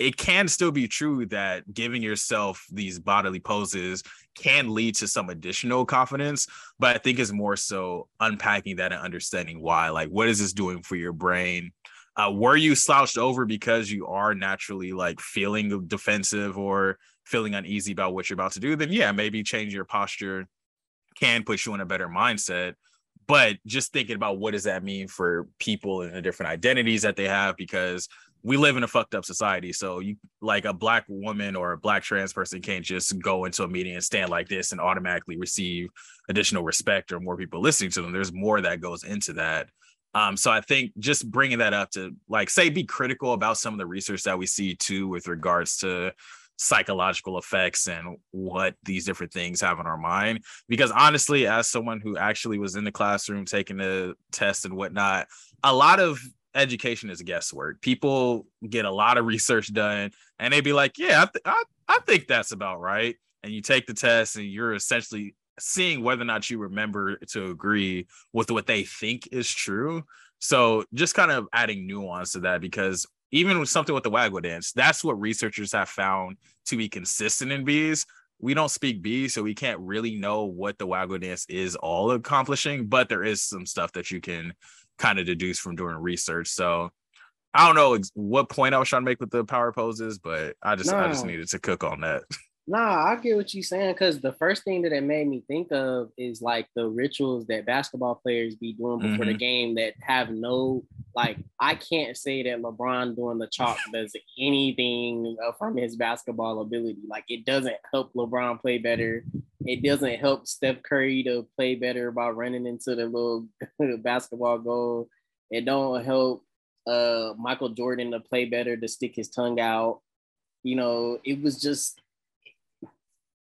it can still be true that giving yourself these bodily poses can lead to some additional confidence. But I think it's more so unpacking that and understanding why. Like, what is this doing for your brain? Uh, were you slouched over because you are naturally like feeling defensive or feeling uneasy about what you're about to do? Then, yeah, maybe change your posture can put you in a better mindset but just thinking about what does that mean for people and the different identities that they have because we live in a fucked up society so you like a black woman or a black trans person can't just go into a meeting and stand like this and automatically receive additional respect or more people listening to them there's more that goes into that um, so I think just bringing that up to like say be critical about some of the research that we see too with regards to psychological effects and what these different things have on our mind. Because honestly, as someone who actually was in the classroom taking the test and whatnot, a lot of education is guesswork. People get a lot of research done and they'd be like, yeah, I, th- I, I think that's about right. And you take the test and you're essentially seeing whether or not you remember to agree with what they think is true. So just kind of adding nuance to that because even with something with the waggle dance, that's what researchers have found to be consistent in bees. We don't speak bees, so we can't really know what the waggle dance is all accomplishing, but there is some stuff that you can kind of deduce from doing research. So I don't know what point I was trying to make with the power poses, but I just no. I just needed to cook on that. Nah, I get what you're saying because the first thing that it made me think of is like the rituals that basketball players be doing before mm-hmm. the game that have no like. I can't say that LeBron doing the chalk does anything uh, from his basketball ability. Like it doesn't help LeBron play better. It doesn't help Steph Curry to play better by running into the little basketball goal. It don't help uh Michael Jordan to play better to stick his tongue out. You know, it was just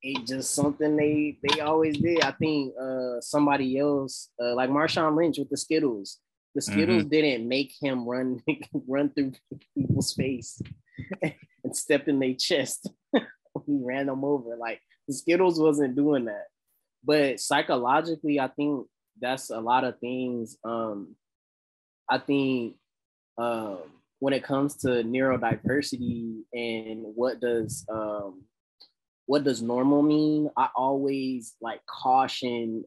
it just something they they always did. I think uh somebody else, uh, like Marshawn Lynch with the Skittles. The Skittles mm-hmm. didn't make him run run through people's face and step in their chest. he ran them over. Like the Skittles wasn't doing that. But psychologically, I think that's a lot of things. Um, I think um, when it comes to neurodiversity and what does um, what does normal mean? I always like caution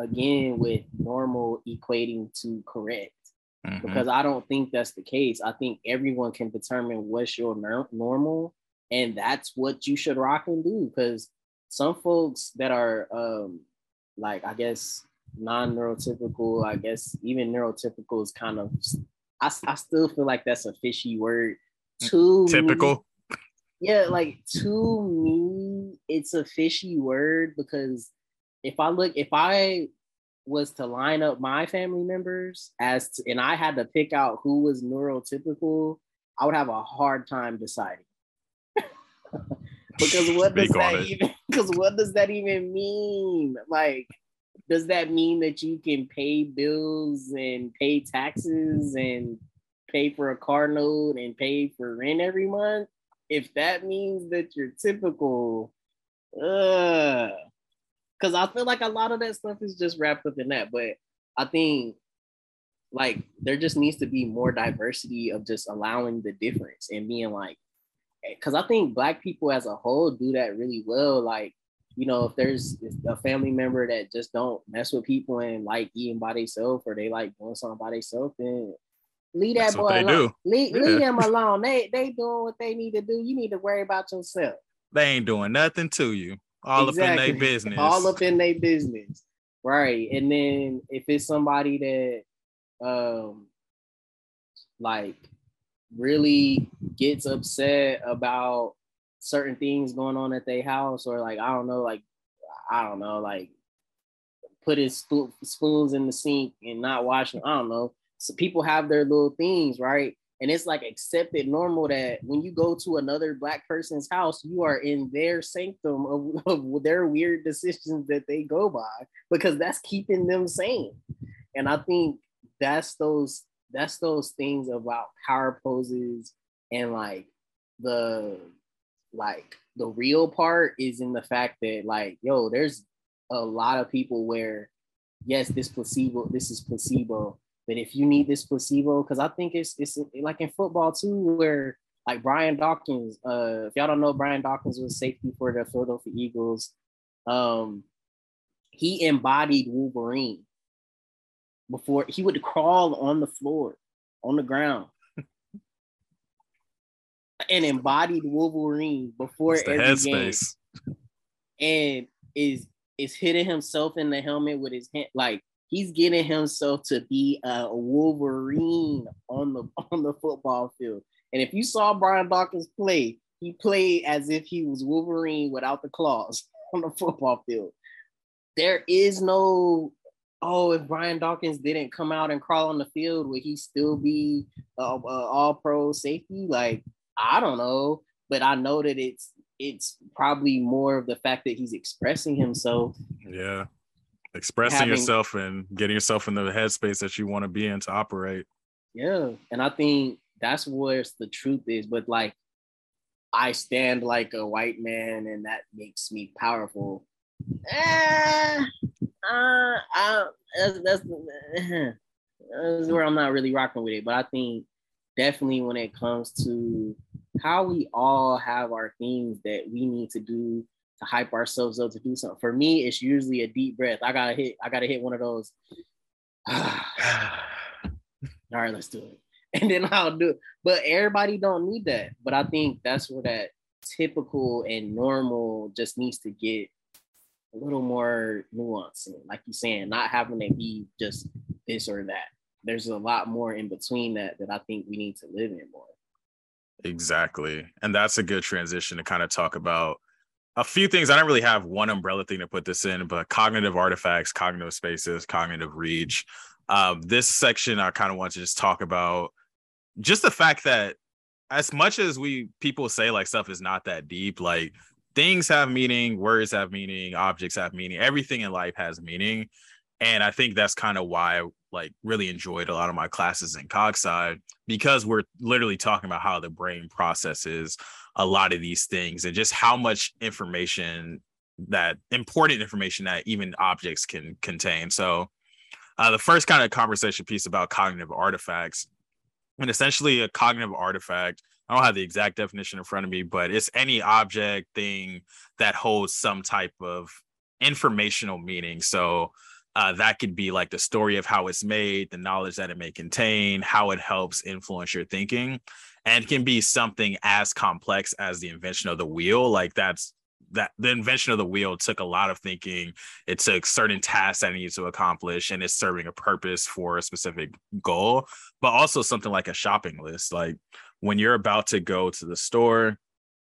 again with normal equating to correct mm-hmm. because I don't think that's the case. I think everyone can determine what's your normal and that's what you should rock and do because some folks that are um like I guess non-neurotypical, I guess even neurotypical is kind of I, I still feel like that's a fishy word. Too typical yeah, like to me, it's a fishy word because if I look, if I was to line up my family members as to, and I had to pick out who was neurotypical, I would have a hard time deciding. because what does that even because what does that even mean? Like, does that mean that you can pay bills and pay taxes and pay for a car note and pay for rent every month? If that means that you're typical, because I feel like a lot of that stuff is just wrapped up in that. But I think like there just needs to be more diversity of just allowing the difference and being like, eh, because I think black people as a whole do that really well. Like, you know, if there's a family member that just don't mess with people and like eating by themselves or they like doing something by themselves, then leave that That's boy alone. Leave, yeah. leave them alone. They they doing what they need to do. You need to worry about yourself. They ain't doing nothing to you. All exactly. up in their business. All up in their business. Right. And then if it's somebody that um like really gets upset about certain things going on at their house or like I don't know, like I don't know, like put his sp- spoons in the sink and not washing. I don't know. So people have their little things, right? And it's like accepted normal that when you go to another black person's house you are in their sanctum of, of, their weird decisions that they go by because that's keeping them sane. And i think that's those that's those things about power poses and like the like the real part is in the fact that like yo there's a lot of people where yes this placebo this is placebo but if you need this placebo, because I think it's it's like in football too, where like Brian Dawkins, uh, if y'all don't know, Brian Dawkins was safety for the Philadelphia Eagles. Um, he embodied Wolverine before he would crawl on the floor, on the ground, and embodied Wolverine before every headspace. game, and is is hitting himself in the helmet with his hand, like he's getting himself to be a Wolverine on the on the football field. And if you saw Brian Dawkins play, he played as if he was Wolverine without the claws on the football field. There is no oh, if Brian Dawkins didn't come out and crawl on the field, would he still be a all pro safety? Like I don't know, but I know that it's it's probably more of the fact that he's expressing himself. Yeah expressing having, yourself and getting yourself in the headspace that you want to be in to operate. Yeah. And I think that's where the truth is. But like, I stand like a white man and that makes me powerful. Eh, uh, I, that's, that's, that's where I'm not really rocking with it. But I think definitely when it comes to how we all have our things that we need to do to hype ourselves up to do something. For me, it's usually a deep breath. I gotta hit, I gotta hit one of those. All right, let's do it. And then I'll do it. But everybody don't need that. But I think that's where that typical and normal just needs to get a little more nuance. And like you're saying, not having to be just this or that. There's a lot more in between that that I think we need to live in more. Exactly. And that's a good transition to kind of talk about a few things. I don't really have one umbrella thing to put this in, but cognitive artifacts, cognitive spaces, cognitive reach. Um, this section, I kind of want to just talk about just the fact that as much as we people say like stuff is not that deep, like things have meaning, words have meaning, objects have meaning, everything in life has meaning. And I think that's kind of why I like really enjoyed a lot of my classes in cog sci because we're literally talking about how the brain processes a lot of these things and just how much information that important information that even objects can contain. So, uh, the first kind of conversation piece about cognitive artifacts, and essentially a cognitive artifact. I don't have the exact definition in front of me, but it's any object thing that holds some type of informational meaning. So, uh, that could be like the story of how it's made, the knowledge that it may contain, how it helps influence your thinking and can be something as complex as the invention of the wheel like that's that the invention of the wheel took a lot of thinking it took certain tasks that it needs to accomplish and it's serving a purpose for a specific goal but also something like a shopping list like when you're about to go to the store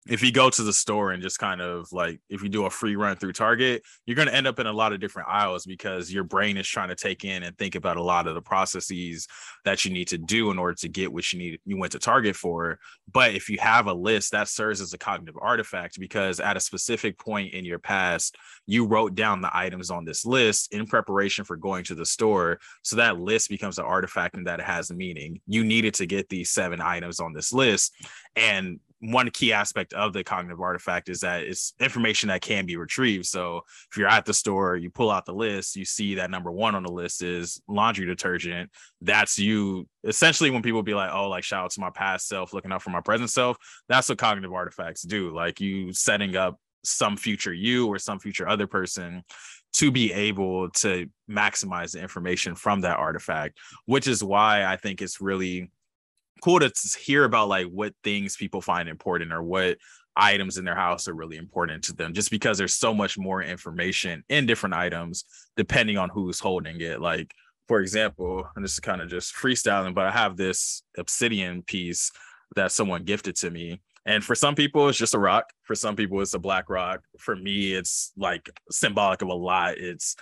if you go to the store and just kind of like if you do a free run through Target, you're going to end up in a lot of different aisles because your brain is trying to take in and think about a lot of the processes that you need to do in order to get what you need you went to Target for. But if you have a list, that serves as a cognitive artifact because at a specific point in your past, you wrote down the items on this list in preparation for going to the store. So that list becomes an artifact and that it has meaning. You needed to get these seven items on this list. And one key aspect of the cognitive artifact is that it's information that can be retrieved. So if you're at the store, you pull out the list, you see that number one on the list is laundry detergent. That's you essentially when people be like, oh, like shout out to my past self, looking out for my present self. That's what cognitive artifacts do. Like you setting up some future you or some future other person to be able to maximize the information from that artifact, which is why I think it's really cool to hear about like what things people find important or what items in their house are really important to them just because there's so much more information in different items depending on who's holding it. Like for example and this is kind of just freestyling but i have this obsidian piece that someone gifted to me and for some people it's just a rock. For some people it's a black rock. For me it's like symbolic of a lot. It's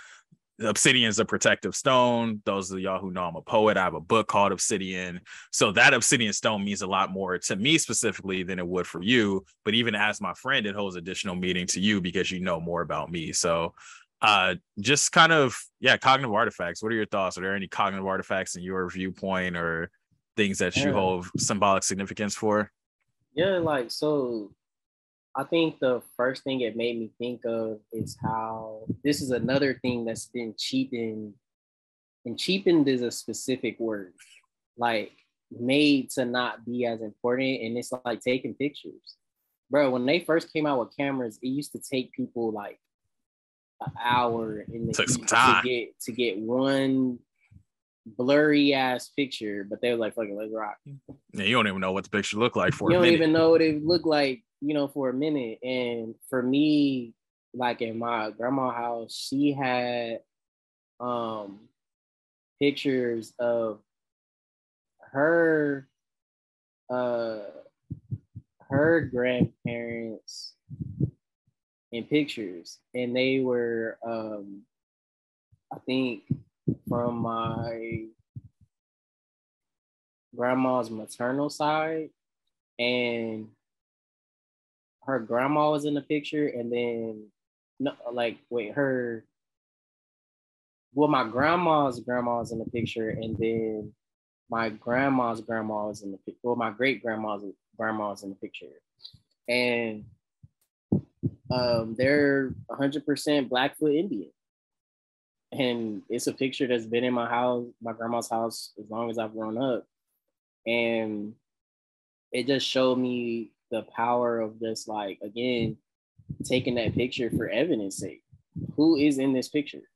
Obsidian is a protective stone. Those of y'all who know I'm a poet, I have a book called Obsidian. So that Obsidian stone means a lot more to me specifically than it would for you. But even as my friend, it holds additional meaning to you because you know more about me. So uh just kind of yeah, cognitive artifacts. What are your thoughts? Are there any cognitive artifacts in your viewpoint or things that yeah. you hold symbolic significance for? Yeah, like so I think the first thing it made me think of is how this is another thing that's been cheapened, and cheapened is a specific word, like made to not be as important. And it's like taking pictures. Bro, when they first came out with cameras, it used to take people like an hour in the to get to get one blurry ass picture, but they were like, fucking let's rock. Yeah, you don't even know what the picture looked like for you don't even know what it looked like you know, for a minute. And for me, like in my grandma house, she had um pictures of her uh her grandparents in pictures and they were um I think from my grandma's maternal side and her grandma was in the picture, and then no, like wait, her well, my grandma's grandma was in the picture, and then my grandma's grandma was in the picture. Well, my great grandma's grandma was in the picture, and um, they're 100% Blackfoot Indian, and it's a picture that's been in my house, my grandma's house, as long as I've grown up, and it just showed me the power of this, like again, taking that picture for evidence sake. Who is in this picture?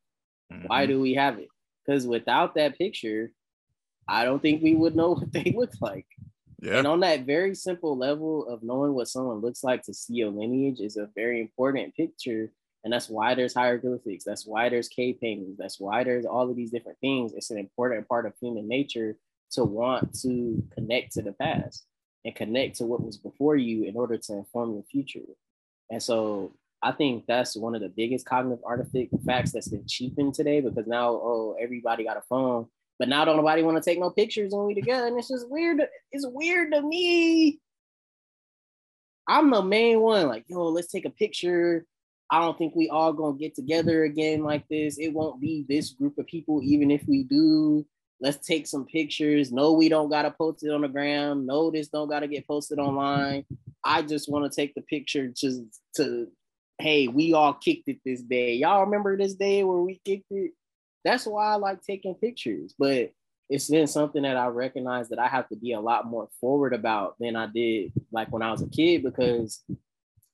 Mm-hmm. Why do we have it? Because without that picture, I don't think we would know what they look like. Yeah. And on that very simple level of knowing what someone looks like to see a lineage is a very important picture. And that's why there's hieroglyphics. That's why there's cave paintings. That's why there's all of these different things. It's an important part of human nature to want to connect to the past and connect to what was before you in order to inform your future. And so I think that's one of the biggest cognitive artifacts that's been cheapened today because now, oh, everybody got a phone, but now don't nobody want to take no pictures when we together. And it's just weird. It's weird to me. I'm the main one, like, yo, let's take a picture. I don't think we all gonna get together again like this. It won't be this group of people, even if we do. Let's take some pictures. No, we don't gotta post it on the gram. No, this don't gotta get posted online. I just want to take the picture just to, hey, we all kicked it this day. Y'all remember this day where we kicked it? That's why I like taking pictures. But it's been something that I recognize that I have to be a lot more forward about than I did like when I was a kid because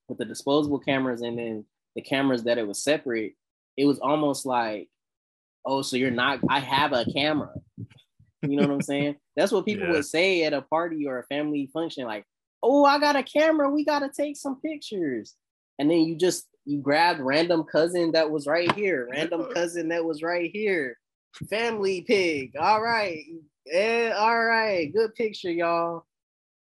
with the disposable cameras and then the cameras that it was separate, it was almost like oh, so you're not, I have a camera. You know what I'm saying? That's what people yeah. would say at a party or a family function, like, oh, I got a camera, we gotta take some pictures. And then you just you grabbed random cousin that was right here, random cousin that was right here. Family pig. All right. Yeah, all right. Good picture, y'all.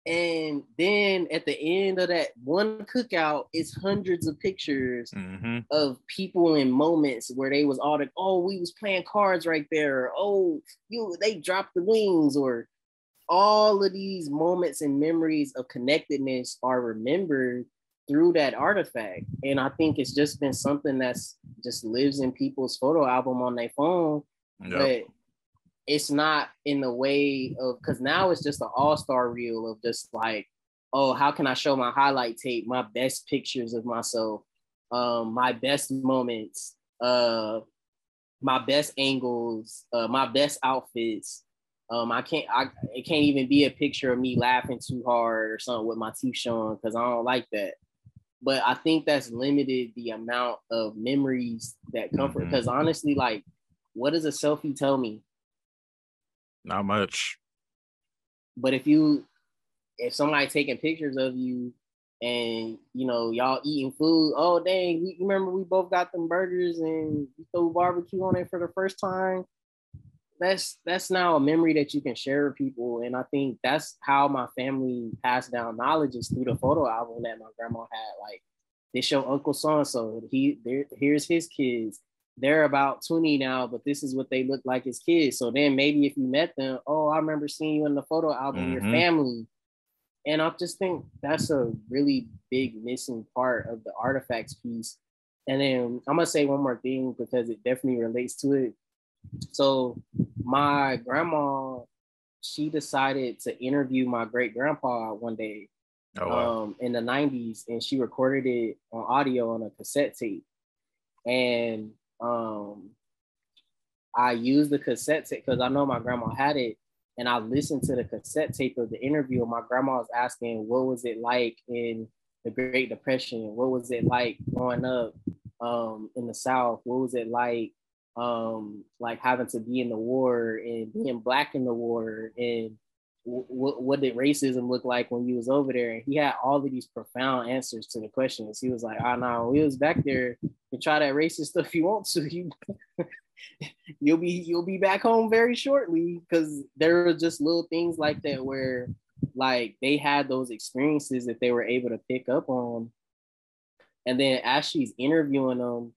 And then at the end of that one cookout, it's hundreds of pictures Mhm. of people in moments where they was all like, oh, we was playing cards right there. Or, oh, you they dropped the wings, or all of these moments and memories of connectedness are remembered through that artifact. And I think it's just been something that's just lives in people's photo album on their phone, Yep. but it's not in the way of because now it's just an all-star reel of just like, oh, how can I show my highlight tape, my best pictures of myself, um, my best moments, uh, my best angles, uh, my best outfits. Um, I can't, I it can't even be a picture of me laughing too hard or something with my teeth showing because I don't like that. But I think that's limited the amount of memories that come from. Because honestly, like, what does a selfie tell me? Not much. But if you, if somebody taking pictures of you and you know y'all eating food, oh dang, we remember we both got them burgers and we threw barbecue on it for the first time. That's that's now a memory that you can share with people, and I think that's how my family passed down knowledge is through the photo album that my grandma had. Like, this your uncle so and so. He there. Here's his kids. They're about 20 now, but this is what they look like as kids. So then maybe if you met them, oh, I remember seeing you in the photo album, your Mhm. family. And I just think that's a really big missing part of the artifacts piece. And then I'm gonna say one more thing because it definitely relates to it. So my grandma, she decided to interview my great grandpa one day Oh wow. um, in the 90s and she recorded it on audio on a cassette tape. And um, I used the cassette tape because I know my grandma had it. And I listened to the cassette tape of the interview. My grandma was asking, What was it like in the Great Depression? What was it like growing up um, in the South? What was it like um, like having to be in the war and being black in the war and what what did racism look like when you was over there? And he had all of these profound answers to the questions. He was like, "Oh no, we was back there to try that racist stuff you want to. You you'll be you'll be back home very shortly." Because there were just little things like that where like they had those experiences that they were able to pick up on. And then as she's interviewing them,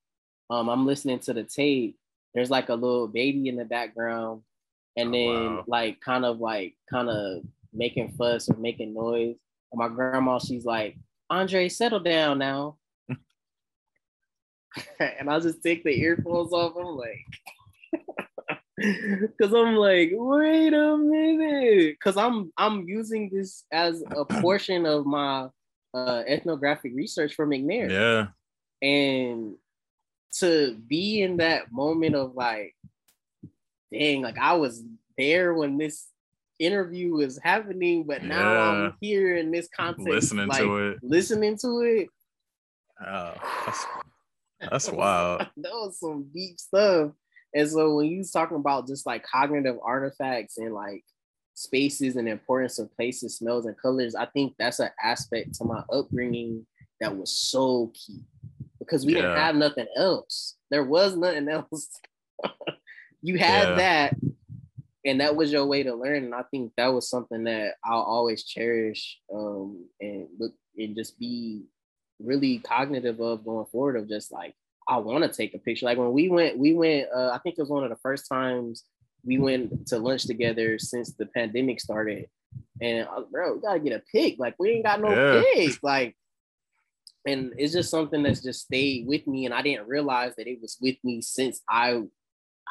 um, I'm listening to the tape. There's like a little baby in the background and Oh, then wow. like kind of like kind of making fuss or making noise. And my grandma, she's like, Andre, settle down now. and I just take the earphones off. I'm like, because I'm like, wait a minute, because I'm I'm using this as a portion of my uh, ethnographic research for McNair Yeah. and to be in that moment of like dang like i was there when this interview was happening but now Yeah. i'm here in this context Listening like, to it. listening to it Oh, that's that's wild. that was some deep stuff and so when you was talking about just like cognitive artifacts and like spaces and importance of places smells and colors i think that's an aspect to my upbringing that was so key because we didn't have nothing else there was nothing else you had Yeah. that and that was your way to learn and i think that was something that i'll always cherish um and look and just be really cognitive of going forward of just like i want to take a picture like when we went we went uh, i think it was one of the first times we went to lunch together since the pandemic started and I was, bro we gotta get a pic like we ain't got no Yeah. pic like and it's just something that's just stayed with me and i didn't realize that it was with me since i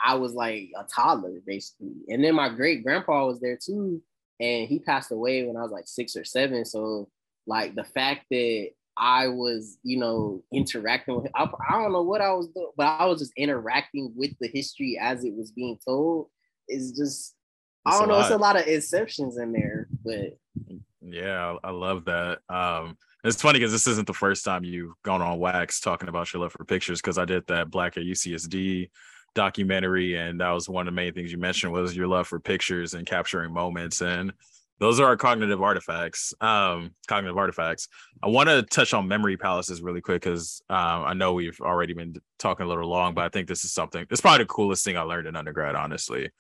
I was like a toddler basically. And then my great grandpa was there too. And he passed away when I was like six or seven. So like the fact that I was, you know, interacting with I, I don't know what I was doing, but I was just interacting with the history as it was being told is just I It's a don't know, it's a lot. lot of exceptions in there, but Yeah, I, I love that. Um, it's funny because this isn't the first time you've gone on wax talking about your love for pictures. Because I did that Black at UCSD documentary, and that was one of the main things you mentioned was your love for pictures and capturing moments. And those are our cognitive artifacts. Um, cognitive artifacts. I want to touch on memory palaces really quick because um, I know we've already been talking a little long, but I think this is something. It's probably the coolest thing I learned in undergrad, honestly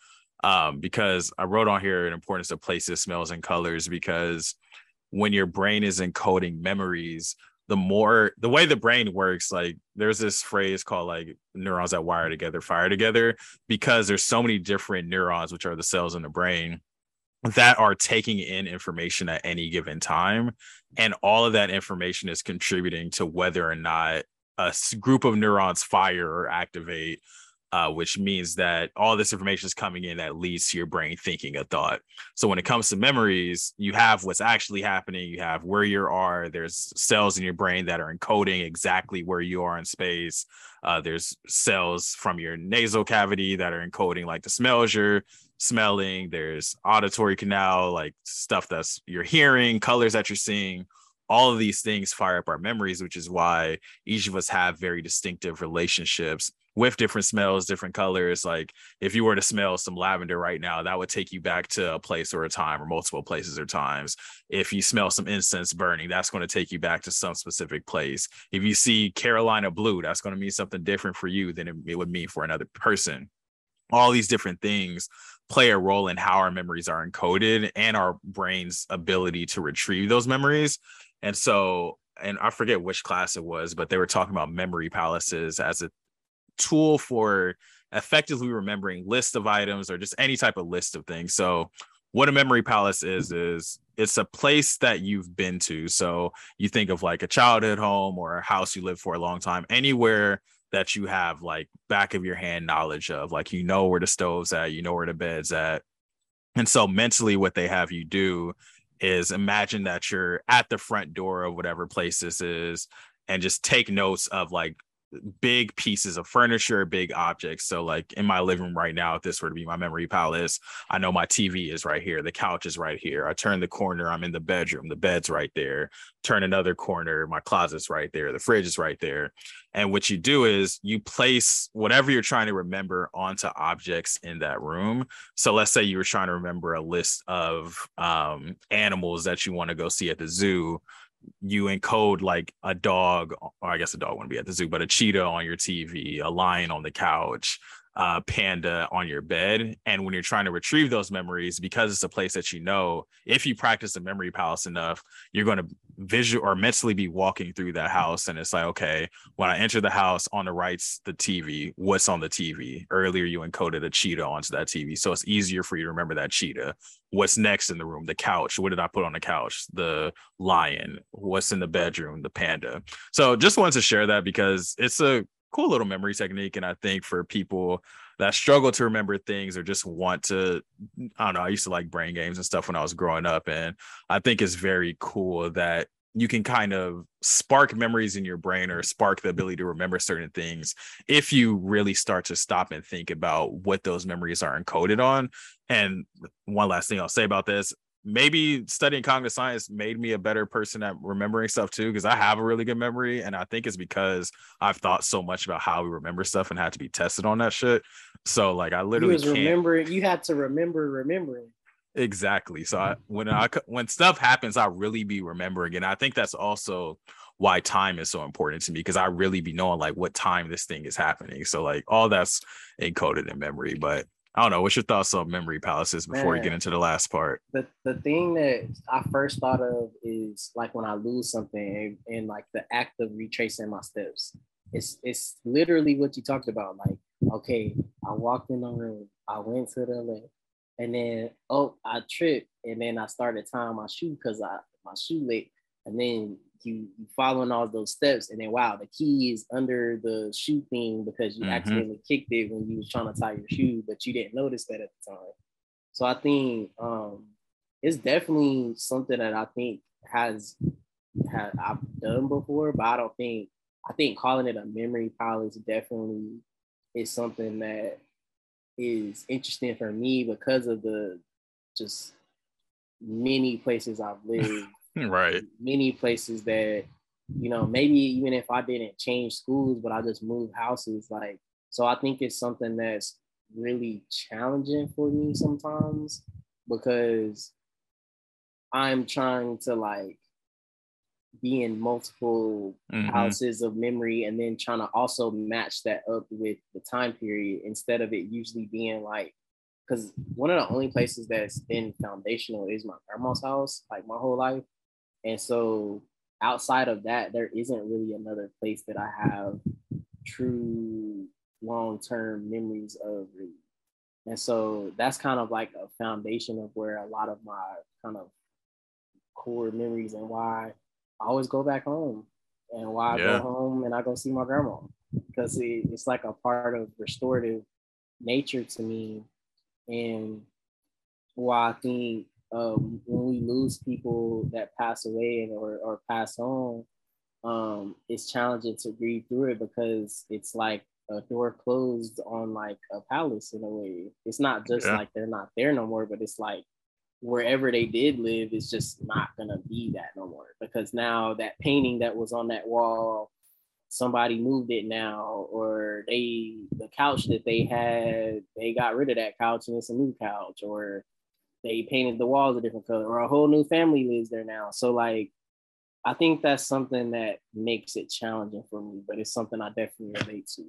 um, because I wrote on here an importance of places, smells, and colors because when your brain is encoding memories, the more the way the brain works, like there's this phrase called like neurons that wire together, fire together, because there's so many different neurons, which are the cells in the brain that are taking in information at any given time. And all of that information is contributing to whether or not a group of neurons fire or activate, uh, which means that all this information is coming in that leads to your brain thinking a thought. So when it comes to memories, you have what's actually happening, you have where you are, there's cells in your brain that are encoding exactly where you are in space. Uh, there's cells from your nasal cavity that are encoding like the smells you're smelling, there's auditory canal, like stuff that's you're hearing, colors that you're seeing. All of these things fire up our memories, which is why each of us have very distinctive relationships with different smells, different colors. Like if you were to smell some lavender right now, that would take you back to a place or a time or multiple places or times. If you smell some incense burning, that's going to take you back to some specific place. If you see Carolina blue, that's going to mean something different for you than it, would mean for another person. All these different things play a role in how our memories are encoded and our brain's ability to retrieve those memories. And so, and I forget which class it was, but they were talking about memory palaces as a tool for effectively remembering list of items or just any type of list of things. So, what a memory palace is is it's a place that you've been to. So, you think of like a childhood home or a house you lived for a long time, anywhere that you have like back of your hand knowledge of like you know where the stove's at you know where the bed's at and so mentally what they have you do is imagine that you're at the front door of whatever place this is and just take notes of like big pieces of furniture, big objects. So, like in my living room right now, if this were to be my memory palace, I know my TV is right here, the couch is right here. I turn the corner, I'm in the bedroom, the bed's right there. Turn another corner, my closet's right there, the fridge is right there. And what you do is you place whatever you're trying to remember onto objects in that room. So, let's say you were trying to remember a list of um, animals that you want to go see at the zoo you encode like a dog, or I guess a dog wouldn't be at the zoo, but a cheetah on your TV, a lion on the couch, uh, panda on your bed. And when you're trying to retrieve those memories, because it's a place that you know, if you practice the memory palace enough, you're going to visual or mentally be walking through that house. And it's like, okay, when I enter the house on the right's the TV, what's on the TV? Earlier, you encoded a cheetah onto that TV. So it's easier for you to remember that cheetah. What's next in the room? The couch. What did I put on the couch? The lion. What's in the bedroom? The panda. So just wanted to share that because it's a cool little memory technique. And I think for people that struggle to remember things or just want to, I don't know, I used to like brain games and stuff when I was growing up. And I think it's very cool that you can kind of spark memories in your brain or spark the ability to remember certain things if you really start to stop and think about what those memories are encoded on. And one last thing I'll say about this maybe studying cognitive science made me a better person at remembering stuff too because i have a really good memory and i think it's because i've thought so much about how we remember stuff and had to be tested on that shit. So like i literally was remembering you had to remember remembering. Exactly so I, mm-hmm. when i when stuff happens i really be remembering and i think that's also why time is so important to me because i really be knowing like what time this thing is happening so like all that's encoded in memory but I don't know. What's your thoughts on memory palaces before Man, you get into the last part? The the thing that I first thought of is like when I lose something and, and like the act of retracing my steps. It's it's literally what you talked about. Like, okay, I walked in the room, I went to the left, and then oh, I tripped, and then I started tying my shoe because I my shoe late, and then you, you following all those steps, and then wow, the key is under the shoe thing because you mm-hmm. accidentally kicked it when you was trying to tie your shoe, but you didn't notice that at the time. So I think um, it's definitely something that I think has had I've done before, but I don't think I think calling it a memory palace definitely is something that is interesting for me because of the just many places I've lived right many places that you know maybe even if i didn't change schools but i just moved houses like so i think it's something that's really challenging for me sometimes because i'm trying to like be in multiple mm-hmm. houses of memory and then trying to also match that up with the time period instead of it usually being like because one of the only places that's been foundational is my grandma's house like my whole life And so outside of that, there isn't really another place that I have true long-term memories of really. And so that's kind of like a foundation of where a lot of my kind of core memories and why I always go back home and why yeah. I go home and I go see my grandma because it, it's like a part of restorative nature to me. And why I think um, when we lose people that pass away and or, or pass on, um, it's challenging to breathe through it because it's like a door closed on like a palace in a way. It's not just yeah. like they're not there no more, but it's like wherever they did live is just not gonna be that no more because now that painting that was on that wall somebody moved it now or they the couch that they had they got rid of that couch and it's a new couch or they painted the walls a different color or a whole new family lives there now. So like i think that's something that makes it challenging for me but it's something i definitely relate to.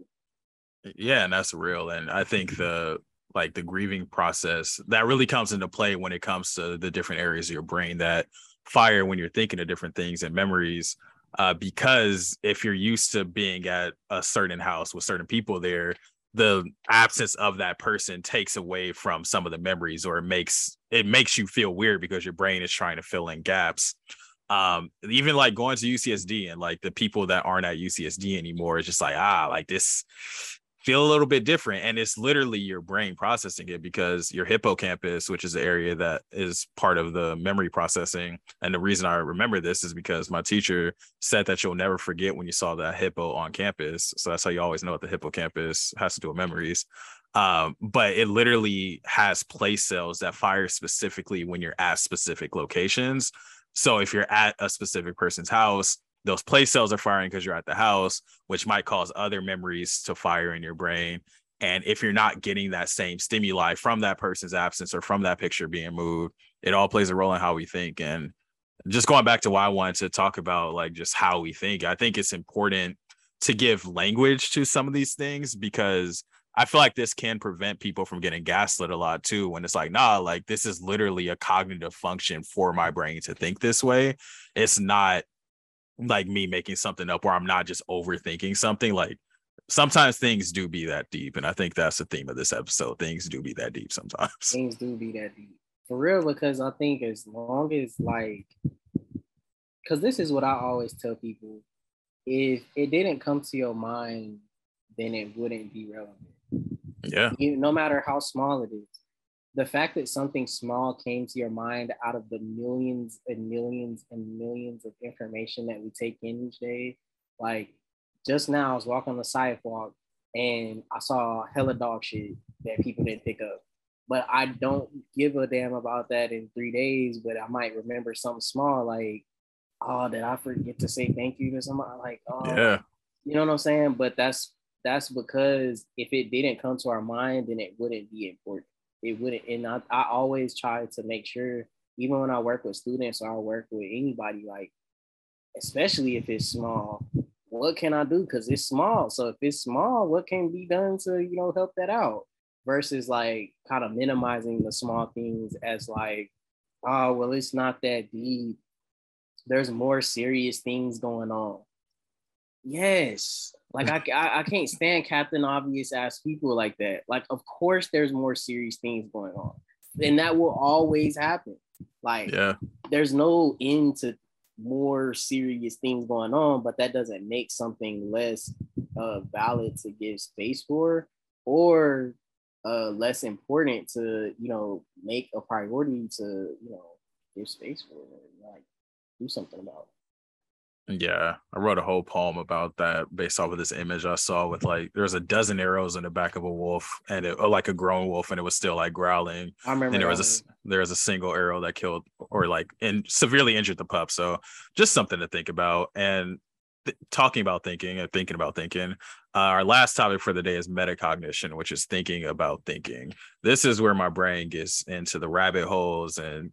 Yeah and that's real and i think the like the grieving process that really comes into play when it comes to the different areas of your brain that fire when you're thinking of different things and memories uh, because if you're used to being at a certain house with certain people there the absence of that person takes away from some of the memories or it makes it makes you feel weird because your brain is trying to fill in gaps. Um even like going to UCSD and like the people that aren't at UCSD anymore is just like ah like this feel a little bit different and it's literally your brain processing it because your hippocampus which is the area that is part of the memory processing and the reason i remember this is because my teacher said that you'll never forget when you saw that hippo on campus. So that's how you always know what the hippocampus has to do with memories. Um, but it literally has place cells that fire specifically when you're at specific locations. So if you're at a specific person's house those place cells are firing because you're at the house, which might cause other memories to fire in your brain. And if you're not getting that same stimuli from that person's absence or from that picture being moved, it all plays a role in how we think. And just going back to why I wanted to talk about like just how we think, I think it's important to give language to some of these things because I feel like this can prevent people from getting gaslit a lot too. When it's like, nah, like this is literally a cognitive function for my brain to think this way. It's not like me making something up where I'm not just overthinking something. Like sometimes things do be that deep. And I think that's the theme of this episode. Things do be that deep sometimes. Things do be that deep. For real, because I think as long as like because this is what I always tell people. If it didn't come to your mind, then it wouldn't be relevant. Yeah. You, no matter how small it is the fact that something small came to your mind out of the millions and millions and millions of information that we take in each day, like just now I was walking on the sidewalk and I saw hella dog shit that people didn't pick up. But I don't give a damn about that in three days, but I might remember something small like, oh, did I forget to say thank you to somebody? Like, oh, yeah. You know what I'm saying? But that's that's because if it didn't come to our mind, then it wouldn't be important it wouldn't and I, I always try to make sure even when I work with students or I work with anybody, like especially if it's small, what can I do? Because it's small. So if it's small, what can be done to, you know, help that out? Versus like kind of minimizing the small things as like, oh, well, it's not that deep. There's more serious things going on. Yes. Like I, I, I can't stand Captain Obvious ass people like that. Like, of course, there's more serious things going on, and that will always happen. Like, yeah, there's no end to more serious things going on, but that doesn't make something less uh, valid to give space for, or uh, less important to you know make a priority to you know give space for, and like do something about. Yeah, I wrote a whole poem about that based off of this image I saw with like there's a dozen arrows in the back of a wolf and it, like a grown wolf and it was still like growling. I remember. And there was a there was a single arrow that killed or like and severely injured the pup. So just something to think about. And th- talking about thinking and thinking about thinking. Uh, our last topic for the day is metacognition, which is thinking about thinking. This is where my brain gets into the rabbit holes and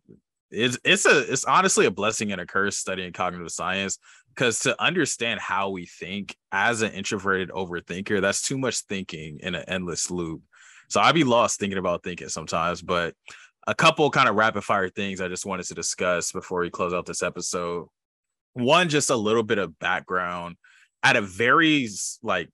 it's it's a it's honestly a blessing and a curse studying cognitive science because to understand how we think as an introverted overthinker that's too much thinking in an endless loop so i'd be lost thinking about thinking sometimes but a couple kind of rapid fire things I just wanted to discuss before we close out this episode. One, just a little bit of background at a very like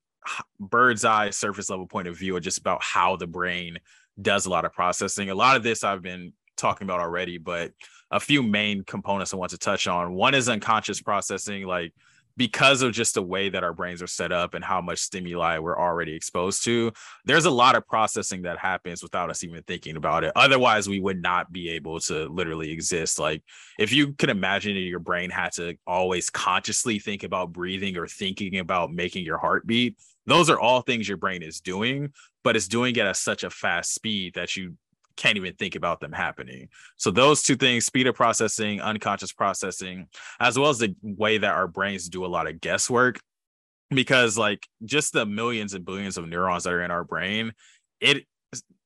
bird's eye surface level point of view, just about how the brain does a lot of processing. A lot of this I've been talking about already, but a few main components I want to touch on. One is unconscious processing, like because of just the way that our brains are set up and how much stimuli we're already exposed to, there's a lot of processing that happens without us even thinking about it. Otherwise, we would not be able to literally exist. Like, if you could imagine your brain had to always consciously think about breathing or thinking about making your heart beat, those are all things your brain is doing, but it's doing it at such a fast speed that you can't even think about them happening. So those two things, speed of processing, unconscious processing, as well as the way that our brains do a lot of guesswork, because like just the millions and billions of neurons that are in our brain, it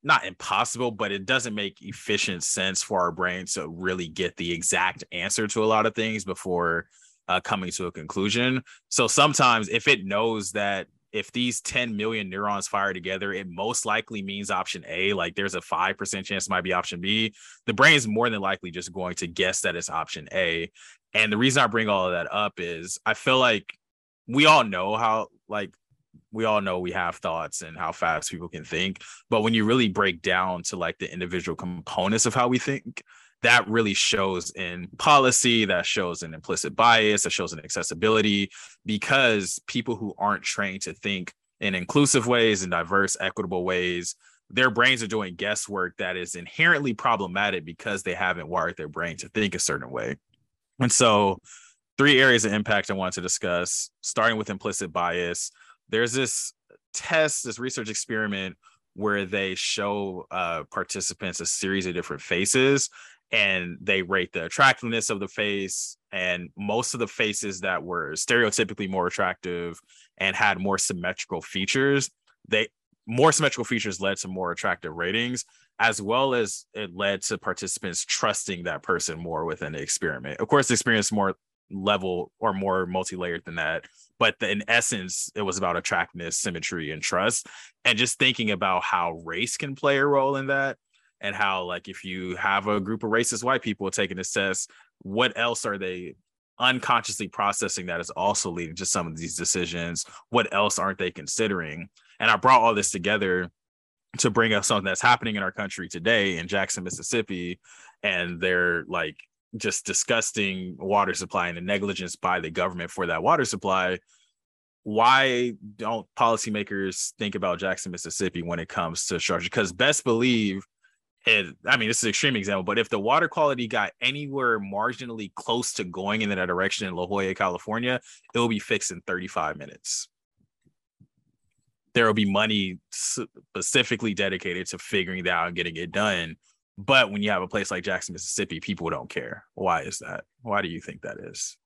not impossible, but it doesn't make efficient sense for our brain to really get the exact answer to a lot of things before uh, coming to a conclusion. So sometimes if it knows that if these 10 million neurons fire together, it most likely means option A. Like there's a 5% chance it might be option B. The brain is more than likely just going to guess that it's option A. And the reason I bring all of that up is I feel like we all know how, like, we all know we have thoughts and how fast people can think. But when you really break down to like the individual components of how we think, that really shows in policy, that shows in implicit bias, that shows in accessibility, because people who aren't trained to think in inclusive ways and diverse, equitable ways, their brains are doing guesswork that is inherently problematic because they haven't wired their brain to think a certain way. And so, three areas of impact I want to discuss, starting with implicit bias. There's this test, this research experiment where they show uh, participants a series of different faces and they rate the attractiveness of the face and most of the faces that were stereotypically more attractive and had more symmetrical features they more symmetrical features led to more attractive ratings as well as it led to participants trusting that person more within the experiment. Of course the experience more level or more multi-layered than that but the, in essence it was about attractiveness symmetry and trust and just thinking about how race can play a role in that and how like if you have a group of racist white people taking this test what else are they unconsciously processing that is also leading to some of these decisions? What else aren't they considering? And i brought all this together to bring up something that's happening in our country today in jackson mississippi and they're like just disgusting water supply and the negligence by the government for that water supply. Why don't policymakers think about jackson mississippi when it comes to structure? Because best believe and I mean, this is an extreme example, but if the water quality got anywhere marginally close to going in that direction in La Jolla, California, it will be fixed in 35 minutes. There will be money specifically dedicated to figuring that out and getting it done. But when you have a place like Jackson, Mississippi, people don't care. Why is that? Why do you think that is?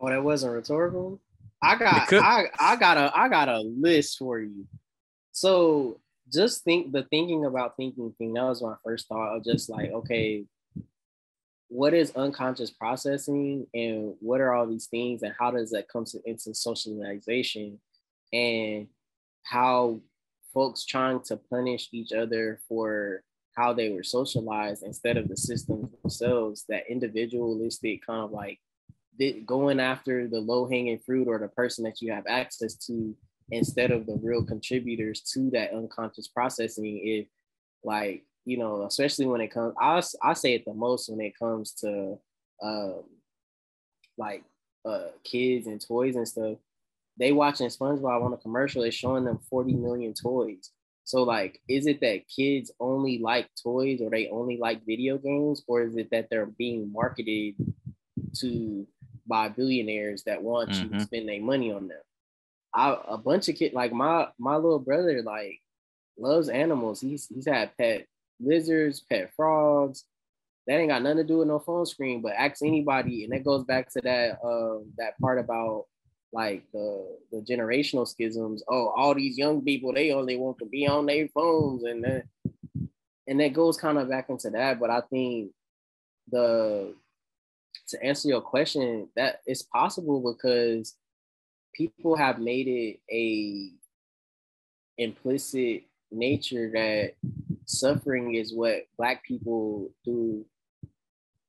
Oh, that wasn't rhetorical. I got I, I got a I got a list for you. So just think the thinking about thinking thing, that was my first thought of just like, okay, what is unconscious processing and what are all these things and how does that come to, into socialization? And how folks trying to punish each other for how they were socialized instead of the systems themselves that individualistic kind of like going after the low hanging fruit or the person that you have access to instead of the real contributors to that unconscious processing if like you know especially when it comes i, I say it the most when it comes to um like uh kids and toys and stuff. They watching spongebob on a commercial is showing them 40 million toys. So like is it that kids only like toys or they only like video games? Or is it that they're being marketed to by billionaires that want mm-hmm. you to spend their money on them I, a bunch of kids like my my little brother like loves animals. He's he's had pet lizards, pet frogs. That ain't got nothing to do with no phone screen. But ask anybody, and that goes back to that um that part about like the the generational schisms. Oh, all these young people they only want to be on their phones, and that and that goes kind of back into that. But I think the to answer your question, that it's possible because people have made it a implicit nature that suffering is what black people do.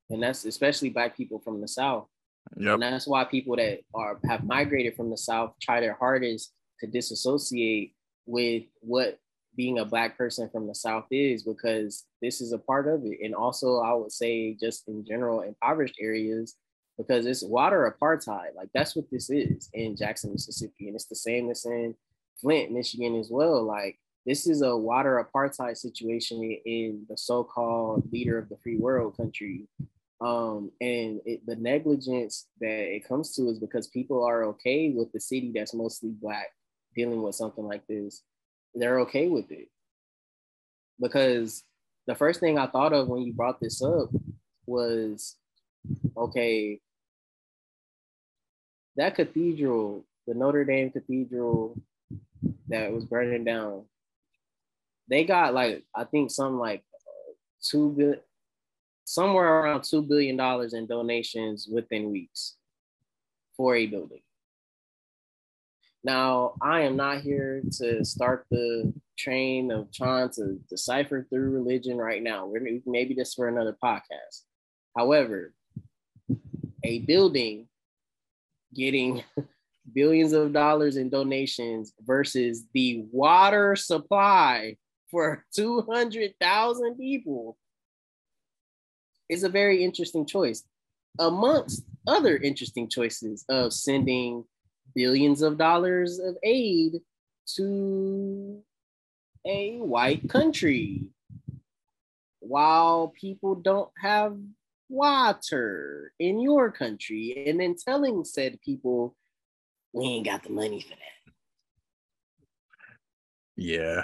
And that's especially black people from the south. Yep. and that's why people that are have migrated from the south try their hardest to disassociate with what being a black person from the south is because this is a part of it. And also i would say just in general impoverished areas because it's water apartheid. Like that's what this is in jackson mississippi and it's the same as in flint michigan as well. Like this is a water apartheid situation in the so-called leader of the free world country. Um, and it, the negligence that it comes to is because people are okay with the city that's mostly black dealing with something like this. They're okay with it. Because the first thing i thought of when you brought this up was okay that cathedral the notre dame cathedral that was burning down they got like I think some like two good somewhere around two billion dollars in donations within weeks for a building. Now, I am not here to start the train of trying to decipher through religion right now. We're maybe this for another podcast. However, a building getting billions of dollars in donations versus the water supply for 200,000 people is a very interesting choice. Amongst other interesting choices of sending billions of dollars of aid to a white country. While people don't have water in your country and then telling said people we ain't got the money for that yeah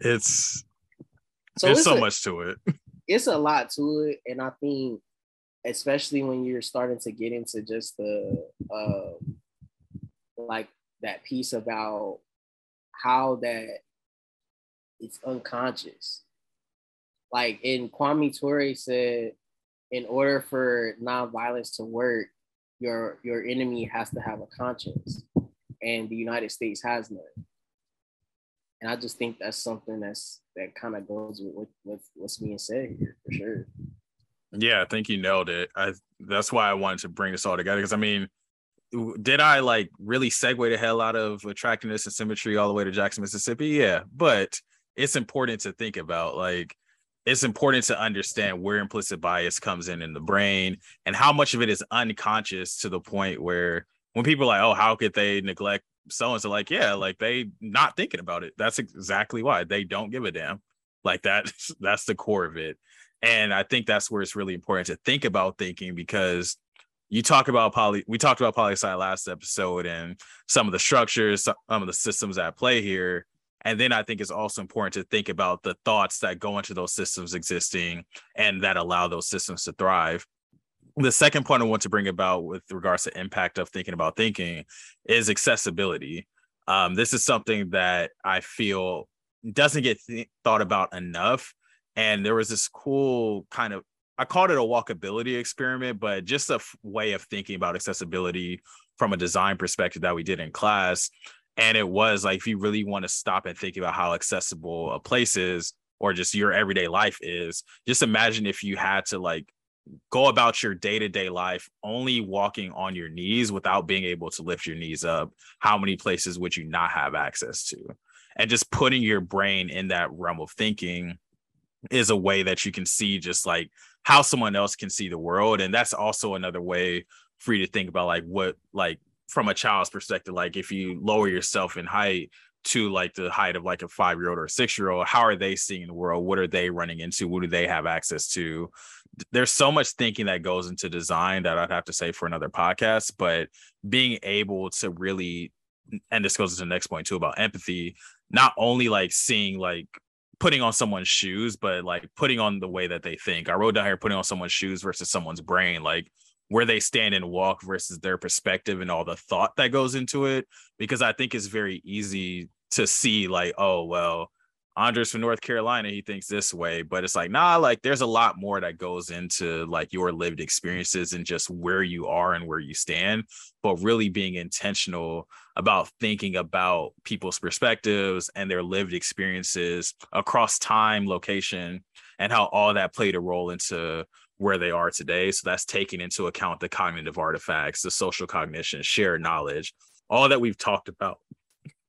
it's so there's so a, much to it. It's a lot to it, and I think especially when you're starting to get into just the uh, like that piece about how that it's unconscious. Like in Kwame Ture said, in order for nonviolence to work, your your enemy has to have a conscience, and the United States has none and I just think that's something that's that kind of goes with, with what's being said here for sure. Yeah, I think you nailed it. I that's why I wanted to bring this all together because I mean, did I like really segue the hell out of attractiveness and symmetry all the way to Jackson, Mississippi? Yeah, but it's important to think about like it's important to understand where implicit bias comes in in the brain and how much of it is unconscious to the point where when people are like, oh, how could they neglect so and so like yeah like they not thinking about it. That's exactly why. They don't give a damn. Like that that's the core of it. And i think that's where it's really important to think about thinking because you talk about poly we talked about poli sci last episode and some of the structures some of the systems at play here and then i think it's also important to think about the thoughts that go into those systems existing and that allow those systems to thrive the second point I want to bring about with regards to impact of thinking about thinking is accessibility. Um, this is something that I feel doesn't get th- thought about enough. And there was this cool kind of, I called it a walkability experiment, but just a f- way of thinking about accessibility from a design perspective that we did in class. And it was like, if you really want to stop and think about how accessible a place is, or just your everyday life is, just imagine if you had to like go about your day-to-day life only walking on your knees without being able to lift your knees up how many places would you not have access to? And just putting your brain in that realm of thinking is a way that you can see just like how someone else can see the world and that's also another way for you to think about like what like from a child's perspective like if you lower yourself in height to like the height of like a five year old or a six year old how are they seeing the world? What are they running into? What do they have access to? There's so much thinking that goes into design that i'd have to say for another podcast but being able to really and this goes to the next point too about empathy not only like seeing like putting on someone's shoes but like putting on the way that they think. I wrote down here putting on someone's shoes versus someone's brain like where they stand and walk versus their perspective and all the thought that goes into it because i think it's very easy to see like oh well Andres from North Carolina, he thinks this way, but it's like, nah, like there's a lot more that goes into like your lived experiences and just where you are and where you stand, but really being intentional about thinking about people's perspectives and their lived experiences across time, location, and how all that played a role into where they are today. So that's taking into account the cognitive artifacts, the social cognition, shared knowledge, all that we've talked about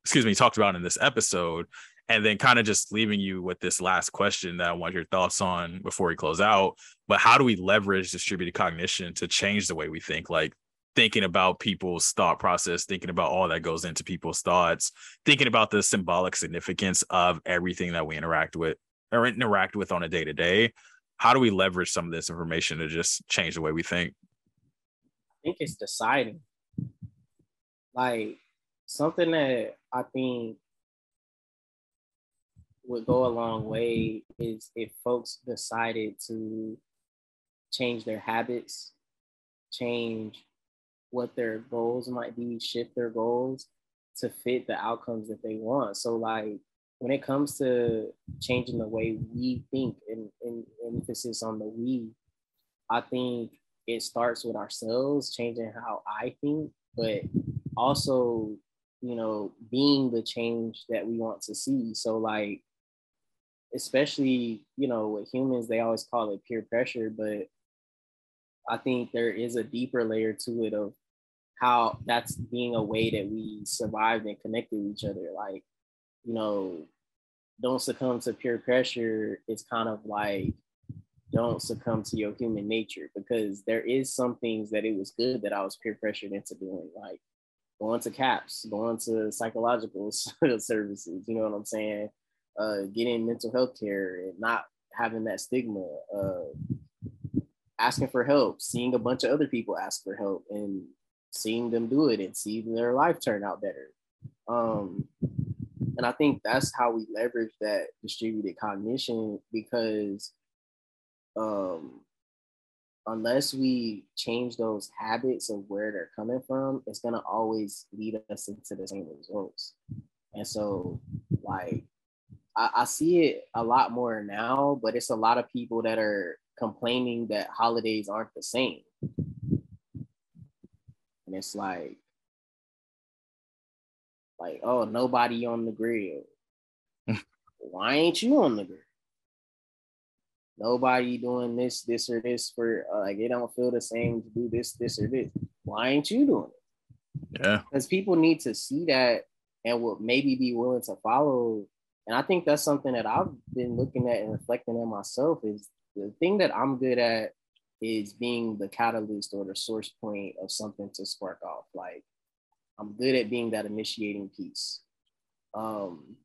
excuse me, talked about in this episode and then kind of just leaving you with this last question that I want your thoughts on before we close out. But how do we leverage distributed cognition to change the way we think? Like thinking about people's thought process, thinking about all that goes into people's thoughts, thinking about the symbolic significance of everything that we interact with or interact with on a day to day. How do we leverage some of this information to just change the way we think? I think it's deciding. Like something that I think would go a long way is if folks decided to change their habits, change what their goals might be, shift their goals to fit the outcomes that they want. So, like when it comes to changing the way we think and, and emphasis on the we, I think it starts with ourselves, changing how I think, but also, you know, being the change that we want to see. So, like, especially you know with humans they always call it peer pressure but i think there is a deeper layer to it of how that's being a way that we survived and connected with each other like you know don't succumb to peer pressure it's kind of like don't succumb to your human nature because there is some things that it was good that i was peer pressured into doing like going to CAPS going to psychological services you know what i'm saying uh, getting mental health care and not having that stigma, uh, asking for help, seeing a bunch of other people ask for help and seeing them do it and seeing their life turn out better. Um, and I think that's how we leverage that distributed cognition because um, unless we change those habits of where they're coming from, it's gonna always lead us into the same results. And so, like, I, I see it a lot more now, but it's a lot of people that are complaining that holidays aren't the same. And it's like, like, oh, nobody on the grill. Why ain't you on the grill? Nobody doing this, this, or this for uh, like it don't feel the same to do this, this, or this. Why ain't you doing it? Yeah. Because people need to see that and will maybe be willing to follow and I think that's something that I've been looking at and reflecting on myself is the thing that I'm good at is being the catalyst or the source point of something to spark off. Like I'm good at being that initiating piece. Um,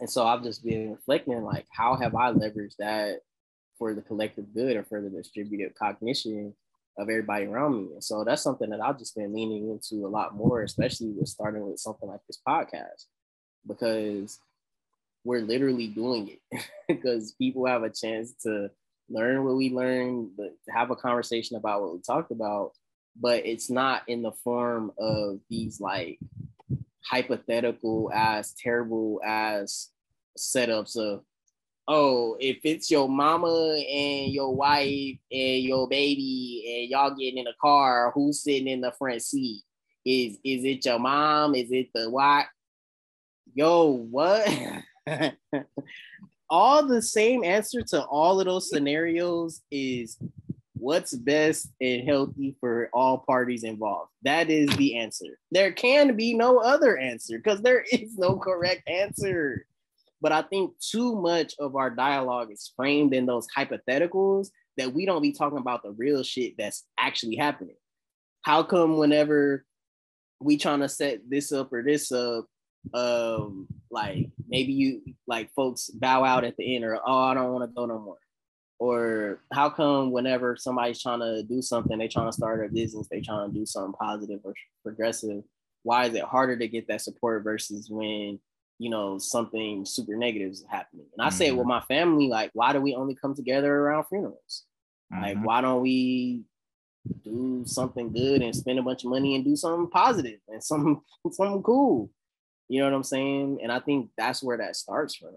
and so I've just been reflecting like how have I leveraged that for the collective good or for the distributed cognition of everybody around me. And so that's something that I've just been leaning into a lot more, especially with starting with something like this podcast, because we're literally doing it because people have a chance to learn what we learned, but have a conversation about what we talked about. But it's not in the form of these like hypothetical as terrible as setups of oh, if it's your mama and your wife and your baby and y'all getting in a car, who's sitting in the front seat? Is is it your mom? Is it the what? Yo, what? all the same answer to all of those scenarios is what's best and healthy for all parties involved. That is the answer. There can be no other answer because there is no correct answer. But I think too much of our dialogue is framed in those hypotheticals that we don't be talking about the real shit that's actually happening. How come whenever we trying to set this up or this up, um like maybe you like folks bow out at the end or oh I don't want to go no more. Or how come whenever somebody's trying to do something, they trying to start a business, they trying to do something positive or progressive, why is it harder to get that support versus when you know something super negative is happening? And I mm-hmm. say with my family, like, why do we only come together around funerals? Mm-hmm. Like, why don't we do something good and spend a bunch of money and do something positive and something something cool? You know what I'm saying? And I think that's where that starts from.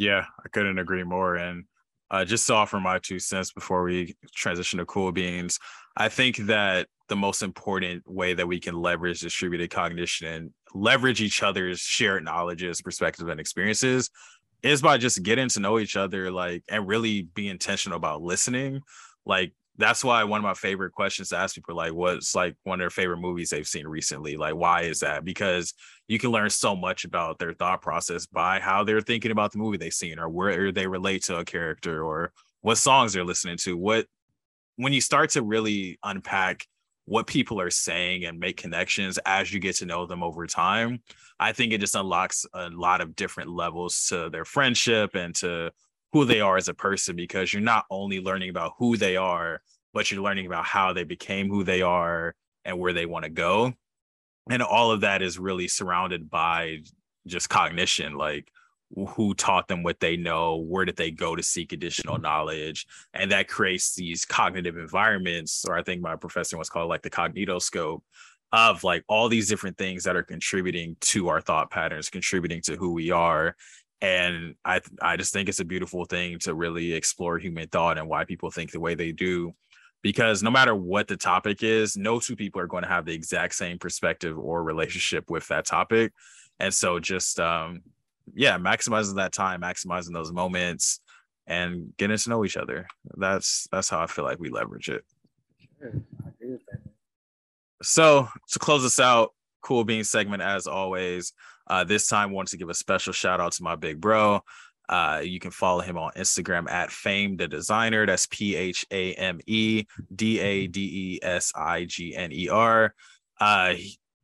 Yeah, I couldn't agree more. And uh, just to offer my two cents before we transition to cool beans, I think that the most important way that we can leverage distributed cognition and leverage each other's shared knowledges, perspectives, and experiences is by just getting to know each other, like, and really be intentional about listening. Like, that's why one of my favorite questions to ask people like what's like one of their favorite movies they've seen recently like why is that? Because you can learn so much about their thought process by how they're thinking about the movie they've seen or where they relate to a character or what songs they're listening to. What when you start to really unpack what people are saying and make connections as you get to know them over time i think it just unlocks a lot of different levels to their friendship and to who they are as a person because you're not only learning about who they are, but you're learning about how they became who they are and where they want to go. And all of that is really surrounded by just cognition, like who taught them what they know, where did they go to seek additional knowledge, and that creates these cognitive environments, or I think my professor was called like the cognitoscope of like all these different things that are contributing to our thought patterns, contributing to who we are, and i i just think it's a beautiful thing to really explore human thought and why people think the way they do. Because no matter what the topic is no two people are going to have the exact same perspective or relationship with that topic. And so just um yeah maximizing that time maximizing those moments and getting to know each other. That's that's how i feel like we leverage it. Sure. so to close this out cool being segment as always uh, this time, wanted to give a special shout out to my big bro. Uh, you can follow him on Instagram at Phame the Designer. That's P H A M E D A D E S I G N E R. Uh,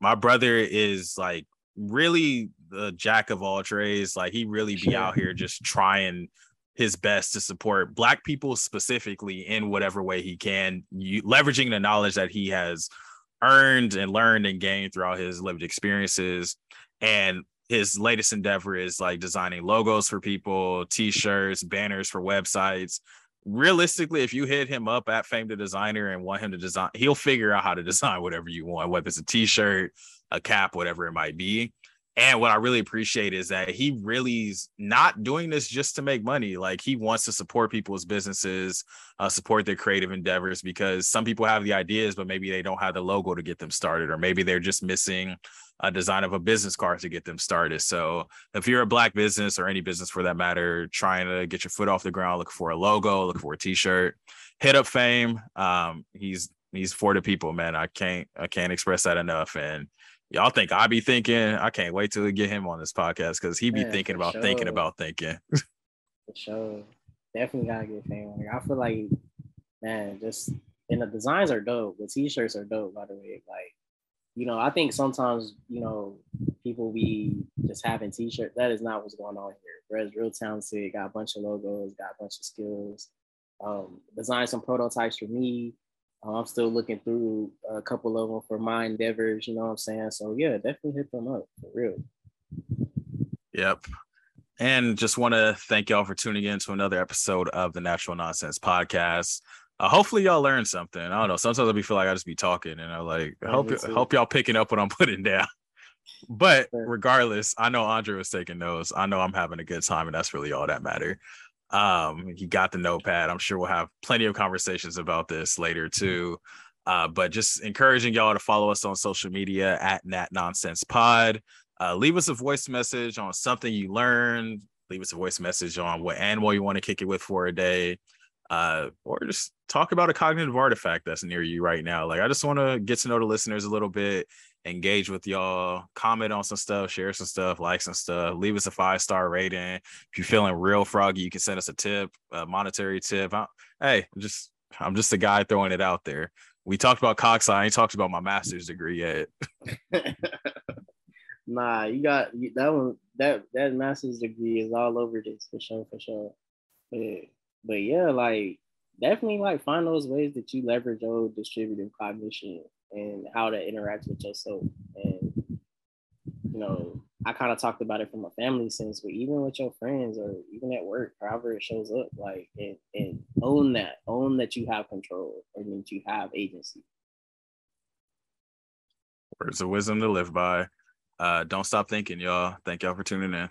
my brother is like really the jack of all trades. Like he really be out here just trying his best to support black people specifically in whatever way he can, you, leveraging the knowledge that he has earned and learned and gained throughout his lived experiences and his latest endeavor is like designing logos for people, t-shirts, banners for websites. Realistically, if you hit him up at Phame the Designer and want him to design, he'll figure out how to design whatever you want, whether it's a t-shirt, a cap, whatever it might be. And what I really appreciate is that he really's not doing this just to make money. Like he wants to support people's businesses, uh, support their creative endeavors because some people have the ideas, but maybe they don't have the logo to get them started, or maybe they're just missing a design of a business card to get them started. So if you're a black business or any business for that matter, trying to get your foot off the ground, look for a logo, look for a t-shirt, hit up Phame. Um, he's he's for the people, man. I can't I can't express that enough. And y'all think I be thinking. I can't wait till we get him on this podcast because he be yeah, thinking about sure. thinking about thinking. for sure, definitely gotta get Phame. Like, I feel like, man, just and the designs are dope. The t-shirts are dope, by the way. Like, you know, I think sometimes you know people be just having t-shirts. That is not what's going on here. Whereas real talented, got a bunch of logos, got a bunch of skills. Um, designed some prototypes for me uh, I'm still looking through a couple of them for my endeavors, you know what I'm saying? So yeah, definitely hit them up for real. Yep. And just want to thank y'all for tuning in to another episode of the Natural Nonsense Podcast. Uh, hopefully y'all learned something. I don't know. Sometimes I be feel like I just be talking, and I like yeah, hope hope y'all picking up what I'm putting down. But regardless, I know Andre was taking notes. I know I'm having a good time, and that's really all that matter. Um, he got the notepad. I'm sure we'll have plenty of conversations about this later too. Uh, but just encouraging y'all to follow us on social media at Nat Nonsense Pod. Uh, leave us a voice message on something you learned. Leave us a voice message on what animal you want to kick it with for a day. Uh, or just talk about a cognitive artifact that's near you right now. Like, I just want to get to know the listeners a little bit engage with y'all, comment on some stuff, share some stuff, like some stuff, leave us a five star rating. If you're feeling real froggy, you can send us a tip, a monetary tip. I, hey, just I'm just a guy throwing it out there. We talked about cog sci. I ain't talked about my master's degree yet. nah, you got that one. That that master's degree is all over this for sure, for sure. But, but yeah, like definitely like find those ways that you leverage your distributive cognition and how that interacts with yourself. And you know, I kind of talked about it from a family sense, but even with your friends or even at work, however it shows up, like and, and own that, own that you have control and that you have agency. Words of wisdom to live by. Uh, don't stop thinking, y'all. Thank y'all for tuning in.